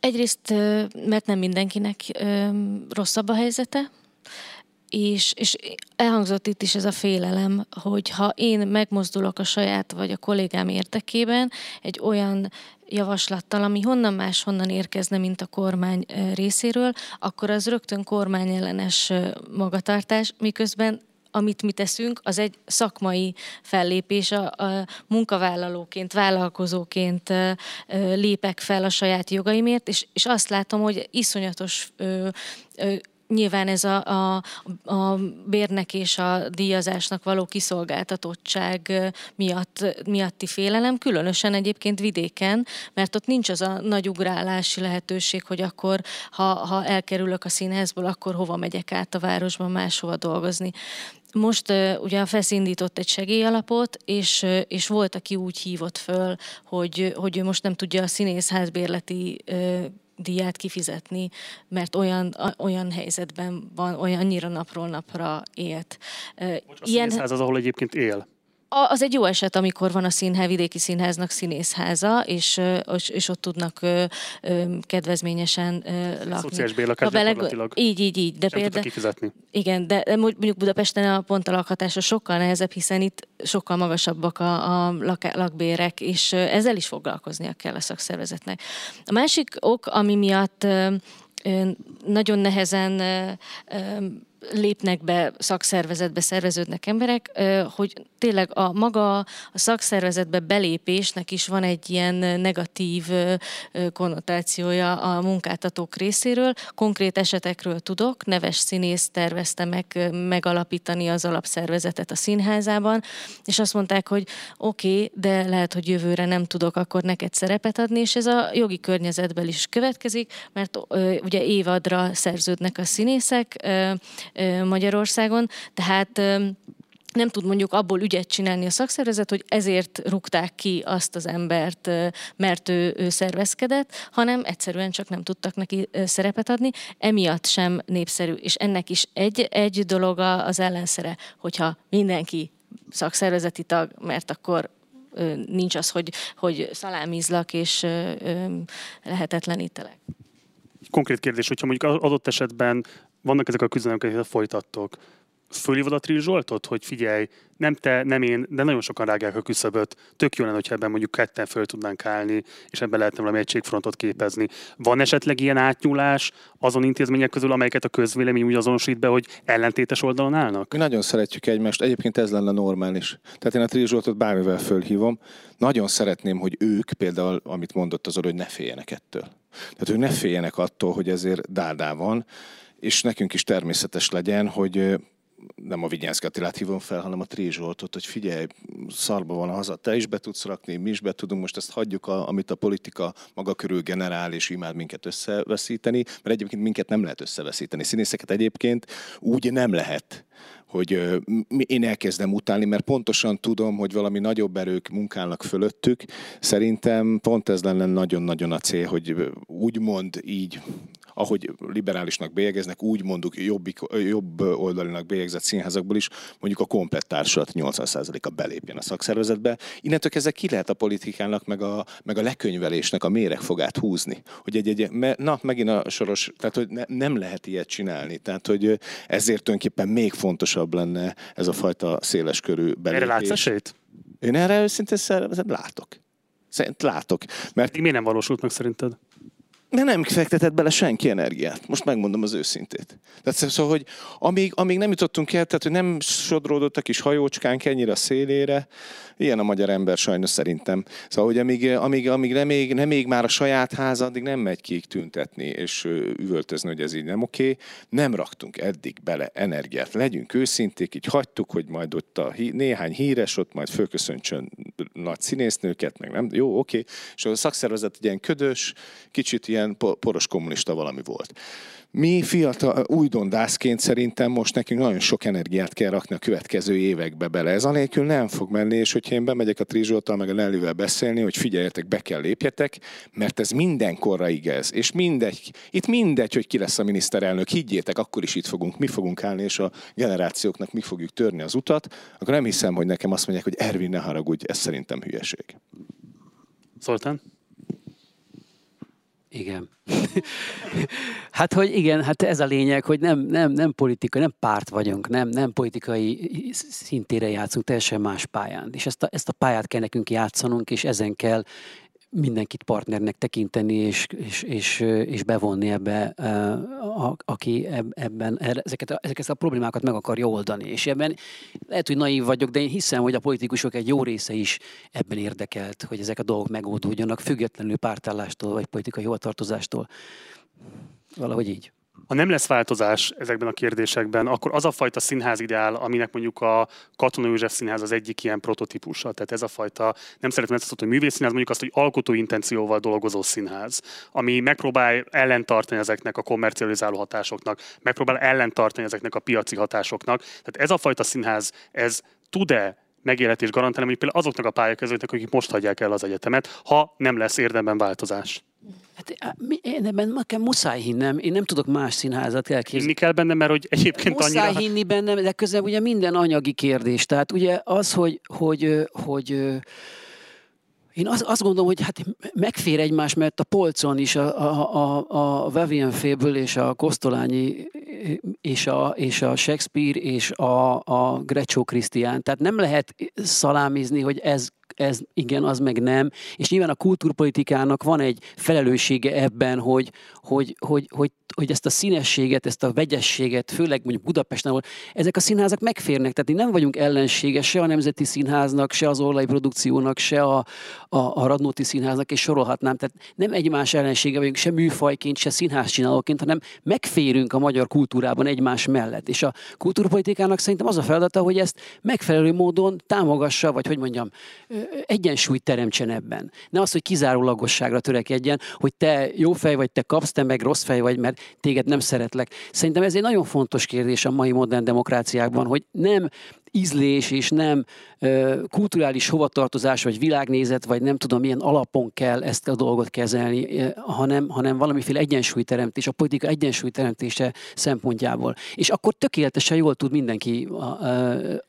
Egyrészt, mert nem mindenkinek rosszabb a helyzete, és, és elhangzott itt is ez a félelem, hogy ha én megmozdulok a saját vagy a kollégám érdekében egy olyan javaslattal, ami honnan más honnan érkezne, mint a kormány részéről, akkor az rögtön kormányellenes magatartás, miközben amit mi teszünk, az egy szakmai fellépés. A, a munkavállalóként, vállalkozóként lépek fel a saját jogaimért, és, és azt látom, hogy iszonyatos ö, ö, nyilván ez a, a, a bérnek és a díjazásnak való kiszolgáltatottság miatt, miatti félelem, különösen egyébként vidéken, mert ott nincs az a nagy ugrálási lehetőség, hogy akkor, ha, ha elkerülök a színházból, akkor hova megyek át a városban máshova dolgozni. Most ugye felszindított egy segélyalapot, és, és volt, aki úgy hívott föl, hogy, hogy ő most nem tudja a színészházbérleti uh, díját kifizetni, mert olyan, olyan helyzetben van, olyan annyira napról napra élt. Bocs, Ilyen... az, ahol egyébként él az egy jó eset, amikor van a színház, vidéki színháznak színészháza, és, és ott tudnak kedvezményesen lakni. Szociális bérlakás gyakorlatilag. Így, így, így. De például, kifizetni. Igen, de mondjuk Budapesten a pont a lakhatása sokkal nehezebb, hiszen itt sokkal magasabbak a, a lak, lakbérek, és ezzel is foglalkoznia kell a szakszervezetnek. A másik ok, ami miatt nagyon nehezen lépnek be szakszervezetbe, szerveződnek emberek, hogy tényleg a maga a szakszervezetbe belépésnek is van egy ilyen negatív konnotációja a munkáltatók részéről. Konkrét esetekről tudok, neves színész tervezte meg megalapítani az alapszervezetet a színházában, és azt mondták, hogy oké, okay, de lehet, hogy jövőre nem tudok akkor neked szerepet adni, és ez a jogi környezetben is következik, mert ugye évadra szerződnek a színészek, Magyarországon, tehát nem tud mondjuk abból ügyet csinálni a szakszervezet, hogy ezért rúgták ki azt az embert, mert ő, ő szervezkedett, hanem egyszerűen csak nem tudtak neki szerepet adni, emiatt sem népszerű. És ennek is egy, egy dolog az ellenszere, hogyha mindenki szakszervezeti tag, mert akkor nincs az, hogy, hogy szalámizlak és lehetetlenítelek. Konkrét kérdés, hogyha mondjuk adott esetben vannak ezek a küzdelmek, amiket folytattok. Fölhívod a Trill hogy figyelj, nem te, nem én, de nagyon sokan rágják a küszöböt. Tök jó lenne, hogyha ebben mondjuk ketten föl tudnánk állni, és ebben lehetne valami egységfrontot képezni. Van esetleg ilyen átnyúlás azon intézmények közül, amelyeket a közvélemény úgy azonosít be, hogy ellentétes oldalon állnak? Mi nagyon szeretjük egymást, egyébként ez lenne normális. Tehát én a Trill Zsoltot bármivel fölhívom. Nagyon szeretném, hogy ők például, amit mondott az hogy ne féljenek ettől. Tehát ők ne féljenek attól, hogy ezért dárdá van, és nekünk is természetes legyen, hogy nem a Vigyánszki Attilát hívom fel, hanem a Trézsoltot, hogy figyelj, szarba van a haza, te is be tudsz rakni, mi is be tudunk, most ezt hagyjuk, a, amit a politika maga körül generál, és imád minket összeveszíteni, mert egyébként minket nem lehet összeveszíteni. Színészeket egyébként úgy nem lehet hogy én elkezdem utálni, mert pontosan tudom, hogy valami nagyobb erők munkálnak fölöttük. Szerintem pont ez lenne nagyon-nagyon a cél, hogy úgymond így ahogy liberálisnak bélyegeznek, úgy mondjuk jobbik, jobb oldalinak bélyegzett színházakból is mondjuk a komplett társulat 80%-a belépjen a szakszervezetbe. Innentől kezdve ki lehet a politikának, meg a, meg a lekönyvelésnek a méregfogát húzni. Hogy egy, egy, na, megint a soros, tehát hogy ne, nem lehet ilyet csinálni. Tehát, hogy ezért tulajdonképpen még fontosabb lenne ez a fajta széleskörű belépés. Erre látsz esélyt? Én erre őszintén látok. Szerint látok. Mert... Miért nem valósult meg szerinted? De nem fektetett bele senki energiát. Most megmondom az őszintét. Tehát szóval, hogy amíg, amíg nem jutottunk el, tehát hogy nem sodródott a kis hajócskánk ennyire a szélére, ilyen a magyar ember sajnos szerintem. Szóval, hogy amíg, amíg, amíg nem, még, nem még már a saját háza, addig nem megy ki tüntetni és üvöltözni, hogy ez így nem oké. Nem raktunk eddig bele energiát. Legyünk őszinték, így hagytuk, hogy majd ott a hí, néhány híres, ott majd fölköszöntsön nagy színésznőket, meg nem, jó, oké. És a szakszervezet ilyen ködös, kicsit ilyen poros kommunista valami volt. Mi fiatal újdondászként szerintem most nekünk nagyon sok energiát kell rakni a következő évekbe bele. Ez anélkül nem fog menni, és hogyha én bemegyek a Trizsoltal, meg a Nellivel beszélni, hogy figyeljetek, be kell lépjetek, mert ez mindenkorra igaz. És mindegy, itt mindegy, hogy ki lesz a miniszterelnök, higgyétek, akkor is itt fogunk, mi fogunk állni, és a generációknak mi fogjuk törni az utat, akkor nem hiszem, hogy nekem azt mondják, hogy Ervin, ne haragudj, ez szerintem hülyeség. Szoltán? Igen. hát, hogy igen, hát ez a lényeg, hogy nem, nem, nem politika, nem párt vagyunk, nem, nem politikai szintére játszunk, teljesen más pályán. És ezt a, ezt a pályát kell nekünk játszanunk, és ezen kell mindenkit partnernek tekinteni, és, és, és, és bevonni ebbe, a, aki ebben ezeket a, ezeket a problémákat meg akarja oldani. És ebben lehet, hogy naív vagyok, de én hiszem, hogy a politikusok egy jó része is ebben érdekelt, hogy ezek a dolgok megoldódjanak, függetlenül pártállástól vagy politikai hovatartozástól. Valahogy így ha nem lesz változás ezekben a kérdésekben, akkor az a fajta színház ideál, aminek mondjuk a Katona József Színház az egyik ilyen prototípusa. Tehát ez a fajta, nem szeretem ezt hogy művészszínház, mondjuk azt, hogy alkotó intencióval dolgozó színház, ami megpróbál ellentartani ezeknek a kommercializáló hatásoknak, megpróbál ellentartani ezeknek a piaci hatásoknak. Tehát ez a fajta színház, ez tud-e megélhetést garantálni, hogy például azoknak a pályakezőknek, akik most hagyják el az egyetemet, ha nem lesz érdemben változás. Hát én ebben nekem muszáj hinnem, én nem tudok más színházat elképzelni. Hinni kell benne, mert hogy egyébként muszáj annyira... hinni bennem, de közben ugye minden anyagi kérdés. Tehát ugye az, hogy, hogy, hogy, hogy én azt, azt gondolom, hogy hát megfér egymás, mert a polcon is a, a, a, a Vivian Féből és a Kosztolányi és a, és a Shakespeare és a, a Greccio Krisztián. Tehát nem lehet szalámizni, hogy ez ez igen, az meg nem. És nyilván a kultúrpolitikának van egy felelőssége ebben, hogy, hogy, hogy, hogy, hogy ezt a színességet, ezt a vegyességet, főleg mondjuk Budapesten, ahol ezek a színházak megférnek. Tehát nem vagyunk ellensége se a Nemzeti Színháznak, se az Orlai Produkciónak, se a, a, a Radnóti Színháznak, és sorolhatnám. Tehát nem egymás ellensége vagyunk, se műfajként, se színházcsinálóként, hanem megférünk a magyar kultúrában egymás mellett. És a kultúrpolitikának szerintem az a feladata, hogy ezt megfelelő módon támogassa, vagy hogy mondjam, egyensúlyt teremtsen ebben. Ne az, hogy kizárólagosságra törekedjen, hogy te jó fej vagy, te kapsz, te meg rossz fej vagy, mert téged nem szeretlek. Szerintem ez egy nagyon fontos kérdés a mai modern demokráciákban, hogy nem ízlés és nem ö, kulturális hovatartozás, vagy világnézet, vagy nem tudom milyen alapon kell ezt a dolgot kezelni, ö, hanem, hanem valamiféle egyensúlyteremtés, a politika egyensúlyteremtése szempontjából. És akkor tökéletesen jól tud mindenki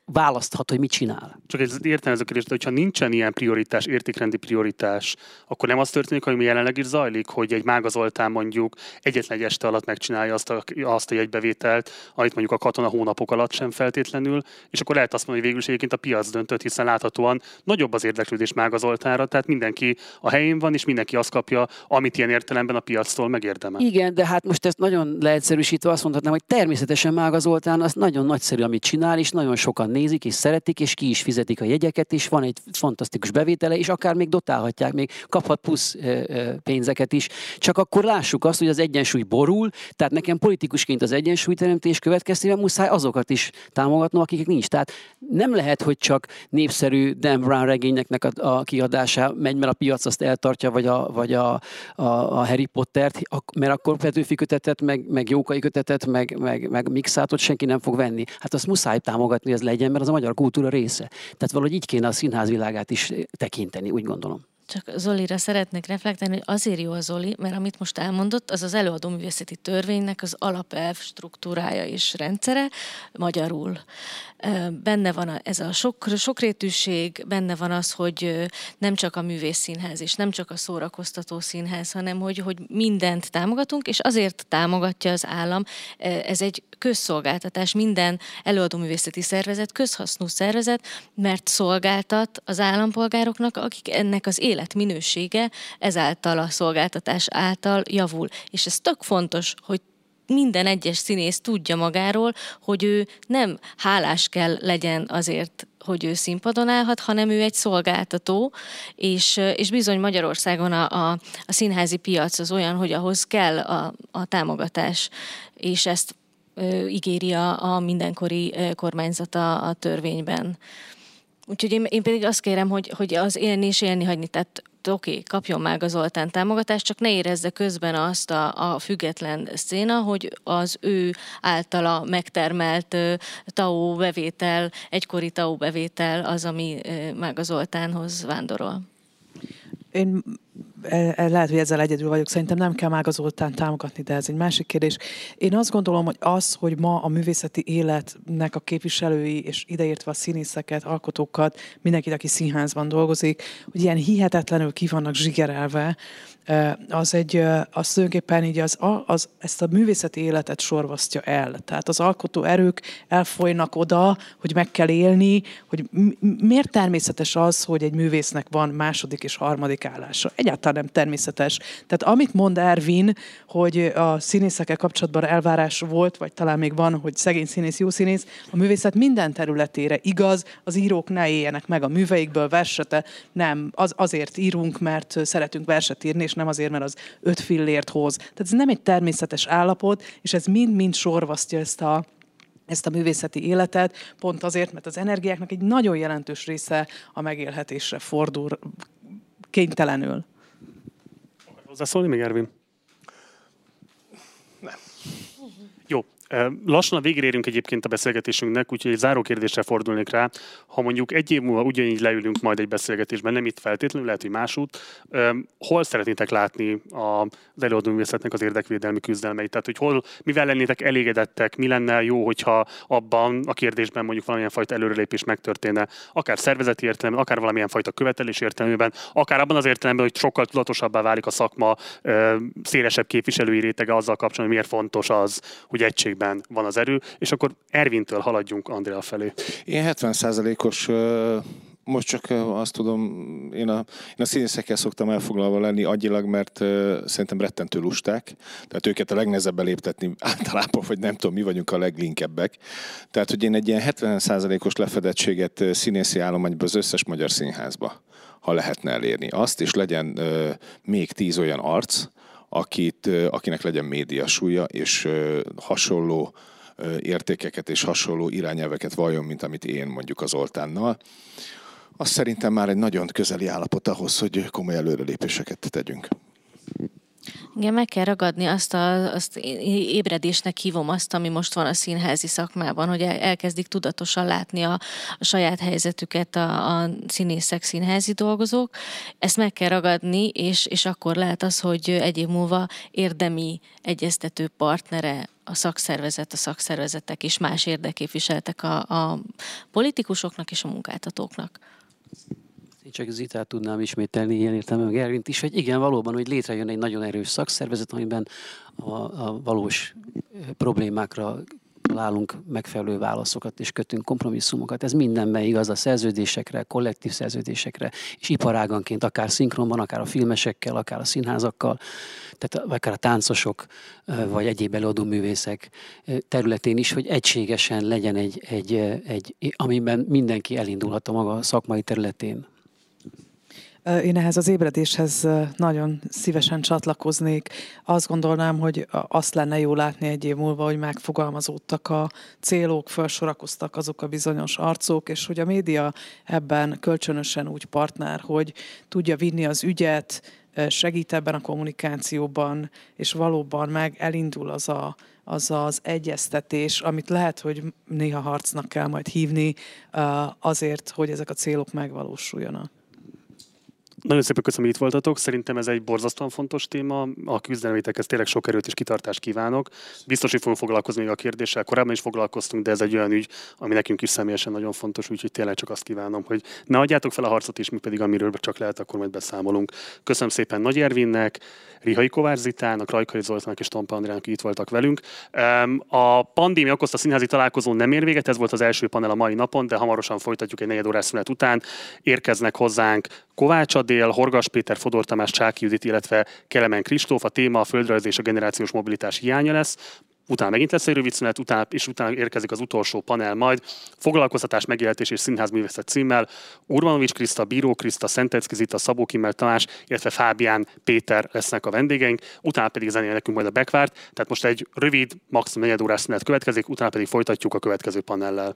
választhat, hogy mit csinál. Csak ez értem ez a kérdés, hogyha nincsen ilyen prioritás, értékrendi prioritás, akkor nem az történik, hogy mi jelenleg is zajlik, hogy egy mágazoltán mondjuk egyetlen egy este alatt megcsinálja azt a, azt a jegybevételt, amit mondjuk a katona hónapok alatt sem feltétlenül, és akkor lehet azt mondani, hogy végül is egyébként a piac döntött, hiszen láthatóan nagyobb az érdeklődés Mága Zoltánra, tehát mindenki a helyén van, és mindenki azt kapja, amit ilyen értelemben a piactól megérdemel. Igen, de hát most ezt nagyon leegyszerűsítve azt mondhatnám, hogy természetesen Mága Zoltán az nagyon nagyszerű, amit csinál, és nagyon sokan nézik, és szeretik, és ki is fizetik a jegyeket, és van egy fantasztikus bevétele, és akár még dotálhatják, még kaphat plusz pénzeket is. Csak akkor lássuk azt, hogy az egyensúly borul, tehát nekem politikusként az egyensúlyteremtés következtében muszáj azokat is támogatnom, akik nincs. Tehát nem lehet, hogy csak népszerű Dan Brown regényeknek a, a kiadása megy, mert a piac azt eltartja, vagy a, vagy a, a, a Harry Pottert, mert akkor Petőfi kötetet, meg, meg Jókai kötetet, meg, meg, meg Mixátot senki nem fog venni. Hát azt muszáj támogatni, hogy ez legyen, mert az a magyar kultúra része. Tehát valahogy így kéne a színház világát is tekinteni, úgy gondolom. Csak Zolira szeretnék reflektálni, hogy azért jó a Zoli, mert amit most elmondott, az az előadó művészeti törvénynek az alapelv struktúrája és rendszere magyarul. Benne van ez a sok, sokrétűség, benne van az, hogy nem csak a művészszínház és nem csak a szórakoztató színház, hanem hogy, hogy mindent támogatunk, és azért támogatja az állam. Ez egy közszolgáltatás, minden előadóművészeti szervezet, közhasznú szervezet, mert szolgáltat az állampolgároknak, akik ennek az életminősége ezáltal a szolgáltatás által javul. És ez tök fontos, hogy minden egyes színész tudja magáról, hogy ő nem hálás kell legyen azért, hogy ő színpadon állhat, hanem ő egy szolgáltató, és, és bizony Magyarországon a, a, a színházi piac az olyan, hogy ahhoz kell a, a támogatás, és ezt ö, ígéri a, a mindenkori kormányzata a törvényben. Úgyhogy én, én pedig azt kérem, hogy, hogy az élni és élni hagyni. Tehát oké, okay, kapjon meg az Zoltán támogatást, csak ne érezze közben azt a, a független széna, hogy az ő általa megtermelt TAO bevétel, egykori TAO bevétel az, ami meg az Zoltánhoz vándorol. Én lehet, hogy ezzel egyedül vagyok, szerintem nem kell Mága Zoltán támogatni, de ez egy másik kérdés. Én azt gondolom, hogy az, hogy ma a művészeti életnek a képviselői, és ideértve a színészeket, alkotókat, mindenkit, aki színházban dolgozik, hogy ilyen hihetetlenül ki vannak zsigerelve, az egy, az tulajdonképpen így az, az, ezt a művészeti életet sorvasztja el. Tehát az alkotó erők elfolynak oda, hogy meg kell élni, hogy miért természetes az, hogy egy művésznek van második és harmadik állása. Egyáltalán nem természetes. Tehát amit mond Ervin, hogy a színészekkel kapcsolatban elvárás volt, vagy talán még van, hogy szegény színész, jó színész, a művészet minden területére igaz, az írók ne éljenek meg a műveikből versete, nem, az, azért írunk, mert szeretünk verset írni, és nem azért, mert az öt fillért hoz. Tehát ez nem egy természetes állapot, és ez mind-mind sorvasztja ezt a, ezt a művészeti életet, pont azért, mert az energiáknak egy nagyon jelentős része a megélhetésre fordul kénytelenül. Hozzászólni még, Ervin? Nem. Jó, Lassan a végére érünk egyébként a beszélgetésünknek, úgyhogy egy záró kérdésre fordulnék rá. Ha mondjuk egy év múlva ugyanígy leülünk majd egy beszélgetésben, nem itt feltétlenül, lehet, hogy másút, hol szeretnétek látni az előadóművészetnek az érdekvédelmi küzdelmeit? Tehát, hogy hol, mivel lennétek elégedettek, mi lenne jó, hogyha abban a kérdésben mondjuk valamilyen fajta előrelépés megtörténne, akár szervezeti értelemben, akár valamilyen fajta követelés értelemben, akár abban az értelemben, hogy sokkal tudatosabbá válik a szakma szélesebb képviselői rétege azzal kapcsolatban, hogy miért fontos az, hogy egység kezében van az erő, és akkor Ervintől haladjunk Andrea felé. Én 70%-os most csak azt tudom, én a, én a színészekkel szoktam elfoglalva lenni agyilag, mert uh, szerintem rettentő lusták, tehát őket a legnehezebb beléptetni általában, vagy nem tudom, mi vagyunk a leglinkebbek. Tehát, hogy én egy ilyen 70%-os lefedettséget színészi állományban az összes magyar színházba, ha lehetne elérni azt, és legyen uh, még tíz olyan arc, akit, akinek legyen média súlya, és hasonló értékeket és hasonló irányelveket valljon, mint amit én mondjuk az Oltánnal. Az szerintem már egy nagyon közeli állapot ahhoz, hogy komoly előrelépéseket tegyünk. Igen, meg kell ragadni azt, a, azt ébredésnek hívom azt, ami most van a színházi szakmában, hogy elkezdik tudatosan látni a, a saját helyzetüket a, a színészek, színházi dolgozók. Ezt meg kell ragadni, és, és akkor lehet az, hogy egy év múlva érdemi egyeztető partnere a szakszervezet, a szakszervezetek és más érdeképviseltek a, a politikusoknak és a munkáltatóknak. Én csak Zitát tudnám ismételni ilyen értelemben, meg Ervint is, hogy igen, valóban, hogy létrejön egy nagyon erős szakszervezet, amiben a, a valós problémákra találunk megfelelő válaszokat és kötünk kompromisszumokat. Ez mindenben igaz a szerződésekre, kollektív szerződésekre, és iparáganként akár szinkronban, akár a filmesekkel, akár a színházakkal, tehát akár a táncosok, vagy egyéb előadó művészek területén is, hogy egységesen legyen egy, egy, egy amiben mindenki elindulhat a maga szakmai területén. Én ehhez az ébredéshez nagyon szívesen csatlakoznék. Azt gondolnám, hogy azt lenne jó látni egy év múlva, hogy megfogalmazódtak a célok, felsorakoztak azok a bizonyos arcok, és hogy a média ebben kölcsönösen úgy partner, hogy tudja vinni az ügyet, segít ebben a kommunikációban, és valóban meg elindul az a, az az egyeztetés, amit lehet, hogy néha harcnak kell majd hívni azért, hogy ezek a célok megvalósuljanak. Nagyon szépen köszönöm, hogy itt voltatok. Szerintem ez egy borzasztóan fontos téma. A küzdelmétekhez tényleg sok erőt és kitartást kívánok. Biztos, hogy fogunk foglalkozni még a kérdéssel. Korábban is foglalkoztunk, de ez egy olyan ügy, ami nekünk is személyesen nagyon fontos, úgyhogy tényleg csak azt kívánom, hogy ne adjátok fel a harcot, és mi pedig amiről csak lehet, akkor majd beszámolunk. Köszönöm szépen Nagy Ervinnek, Rihai Kovács Zitának, Rajkai Zoltának és Tompa Andrának itt voltak velünk. A pandémia okozta színházi találkozón nem ér véget, ez volt az első panel a mai napon, de hamarosan folytatjuk egy negyed órás szünet után. Érkeznek hozzánk Kovács Adél, Horgas Péter, Fodor Tamás, Csáki Judit, illetve Kelemen Kristóf. A téma a földrajz és a generációs mobilitás hiánya lesz utána megint lesz egy rövid szünet, utána, és utána érkezik az utolsó panel majd. Foglalkoztatás, megélhetés és színházművészet címmel Urbanovics Kriszta, Bíró Kriszta, Szentecki Zita, Szabó Kimmel Tamás, illetve Fábián Péter lesznek a vendégeink, utána pedig zenél nekünk majd a backvárt. Tehát most egy rövid, maximum negyed órás szünet következik, utána pedig folytatjuk a következő panellel.